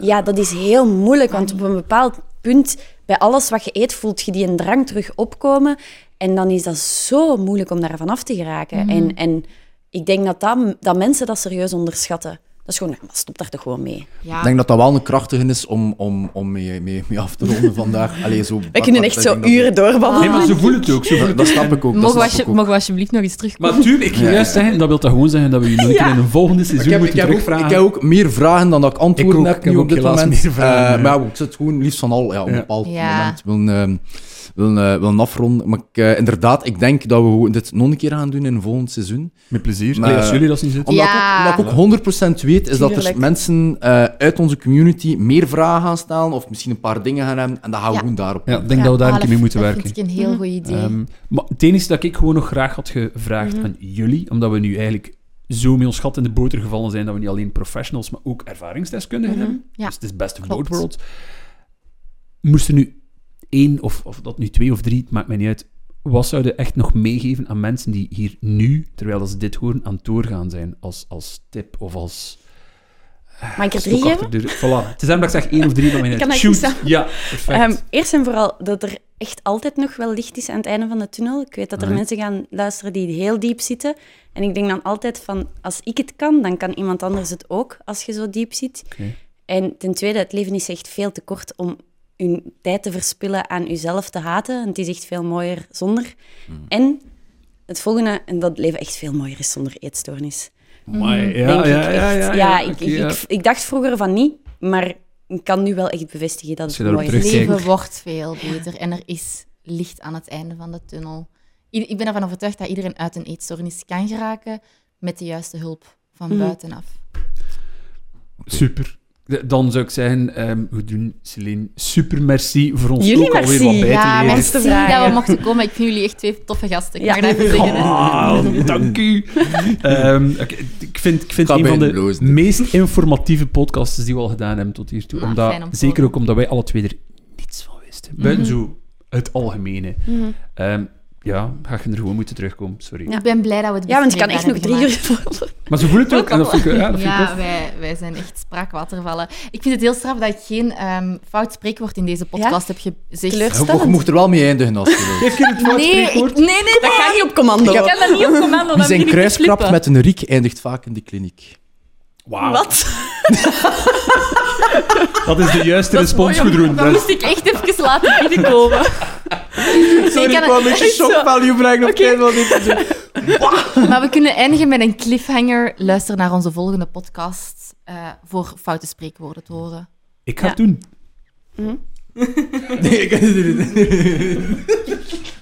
S4: Ja, dat is heel moeilijk, want op een bepaald punt, bij alles wat je eet, voelt je die een drang terug opkomen. En dan is dat zo moeilijk om daar vanaf te geraken. En, en ik denk dat, dat, dat mensen dat serieus onderschatten. Dat is gewoon, ja, maar stop daar toch gewoon mee.
S3: Ja.
S1: Ik denk dat dat wel een krachtige is om, om, om mee, mee, mee af te ronden vandaag. Allee, zo,
S4: We kunnen echt zo uren doorbabbelen.
S2: Nee, maar zo voelt het ook. Het
S1: Dat snap ik ook. Dat
S3: Mogen we,
S1: ik ook.
S3: mogen we alsjeblieft nog eens terugkomen?
S2: Maar tuurlijk, ik ging juist zeggen, dat wil dat gewoon zeggen dat we je keer in een volgende
S1: Ik
S2: seizoen
S1: ik,
S2: moeten
S1: heb ook, ik heb ook meer vragen dan dat ik antwoorden
S2: Ik ook,
S1: heb
S2: ik
S1: nu
S2: ook
S1: op dit
S2: helaas
S1: moment.
S2: meer vragen,
S1: Eh,
S2: ja.
S1: maar ja, ik zit gewoon liefst van al ja, op een
S2: Ja.
S1: bepaald
S3: Ja.
S1: moment. Wil, willen, eh, willen afronden. Maar ik, eh, inderdaad, ik denk dat we dit nog een keer gaan doen in een volgend seizoen.
S2: Met plezier.
S1: Maar-
S2: als jullie dat zien zitten.
S1: Omdat,
S3: Ja.
S1: ik, ook, omdat ik ook 100% weet, is dat er
S4: Tuurlijk.
S1: mensen eh, uit onze community meer vragen gaan stellen, of misschien een paar dingen gaan hebben, en dan gaan we
S3: Ja.
S1: gewoon daarop
S2: Ja, ik denk dat we daar een keer mee moeten
S3: dat
S2: werken.
S3: vind ik een heel
S4: Mhm.
S3: goed idee.
S2: Ehm, maar het enige dat ik gewoon nog graag had gevraagd
S4: Mhm.
S2: aan jullie, omdat we nu eigenlijk zo met ons gat in de boter gevallen zijn dat we niet alleen professionals, maar ook ervaringsdeskundigen
S4: Mhm.
S2: hebben.
S3: Ja,
S2: dus het is best of both worlds. Moest er nu één, of, of dat nu twee of drie, het maakt mij niet uit. Wat zouden echt nog meegeven aan mensen die hier nu, terwijl dat ze dit horen, aan het doorgaan zijn? Als, als tip of als...
S4: Mag ik er drie
S2: achter
S4: geven?
S2: de- Voilà. Het is dat ik zeg één of drie, maar mij niet
S4: Kan
S2: uit.
S4: ik niet
S2: Shoot. Ja, perfect.
S4: Ehm, eerst en vooral dat er echt altijd nog wel licht is aan het einde van de tunnel. Ik weet dat er
S2: Mhm.
S4: mensen gaan luisteren die heel diep zitten. En ik denk dan altijd van, als ik het kan, dan kan iemand anders het ook, als je zo diep zit. En ten tweede, het leven is echt veel te kort om je tijd te verspillen aan jezelf te haten. En het is echt veel mooier zonder. En het volgende, en dat het leven echt veel mooier is zonder eetstoornis.
S2: Amai,
S4: denk
S2: ja,
S4: ik
S2: ja, ja, ja,
S4: Ja,
S2: ja,
S4: ik,
S2: oké,
S4: ik,
S2: ja.
S4: ik, ik dacht vroeger van niet, maar ik kan nu wel echt bevestigen dat het mooi is.
S3: Leven wordt veel beter en er is licht aan het einde van de tunnel. I- Ik ben ervan overtuigd dat iedereen uit een eetstoornis kan geraken met de juiste hulp van
S4: Mhm.
S3: buitenaf.
S2: Super. Dan zou ik zeggen, ehm goed doen, Celine. Super merci voor ons
S4: Jullie
S2: ook alweer
S4: merci.
S2: wat bij
S3: Ja,
S2: te leren.
S3: merci dat we mochten komen. Ik vind jullie echt twee toffe gasten. Ik
S4: Ja.
S3: mag dat even zeggen. hè.
S2: Oh, dank u. Ehm, ik vind, ik vind een van de
S1: blozen.
S2: meest informatieve podcasts die we al gedaan hebben tot hiertoe.
S3: Ah,
S2: omdat,
S3: om
S2: zeker ook omdat wij alle twee er niets van wisten. Buiten
S3: Mhm.
S2: zo het algemene.
S4: Mhm.
S2: Ehm, ja, ga je er gewoon moeten terugkomen. Sorry.
S4: Ja.
S3: Ik ben blij dat we het
S4: Ja, want je kan echt nog drie uur volgen.
S2: Maar ze voelen het ook. En dat vind ik, ja, dat vind ik
S3: Ja,
S2: tof.
S3: wij, wij zijn echt spraakwatervallen. Ik vind het heel straf dat ik geen ehm, fout spreekwoord in deze podcast heb gezegd.
S1: Je, je mocht er wel mee eindigen als je wilt.
S2: Geef je het fout
S3: Nee, ik, nee, nee,
S4: Dat gaat niet op commando.
S3: Ik kan dat niet op commando.
S1: Wie
S3: dan
S1: zijn
S3: begin ik te
S1: kruiskrap
S3: flippen.
S1: met een riek eindigt vaak in de kliniek.
S2: Wauw.
S4: Wat?
S2: Dat is de juiste respons.
S3: Dat
S2: Dat-
S3: moest ik echt even laten binnenkomen.
S1: Sorry, ik wou een beetje shock
S3: zo.
S1: value brengen op het einde van dit seizoen.
S3: Maar we kunnen eindigen met een cliffhanger. Luister naar onze volgende podcast eh, voor foute spreekwoorden te horen.
S2: Ik ga
S4: Ja.
S2: het doen.
S4: Mhm.
S1: Nee, ik kan het niet doen.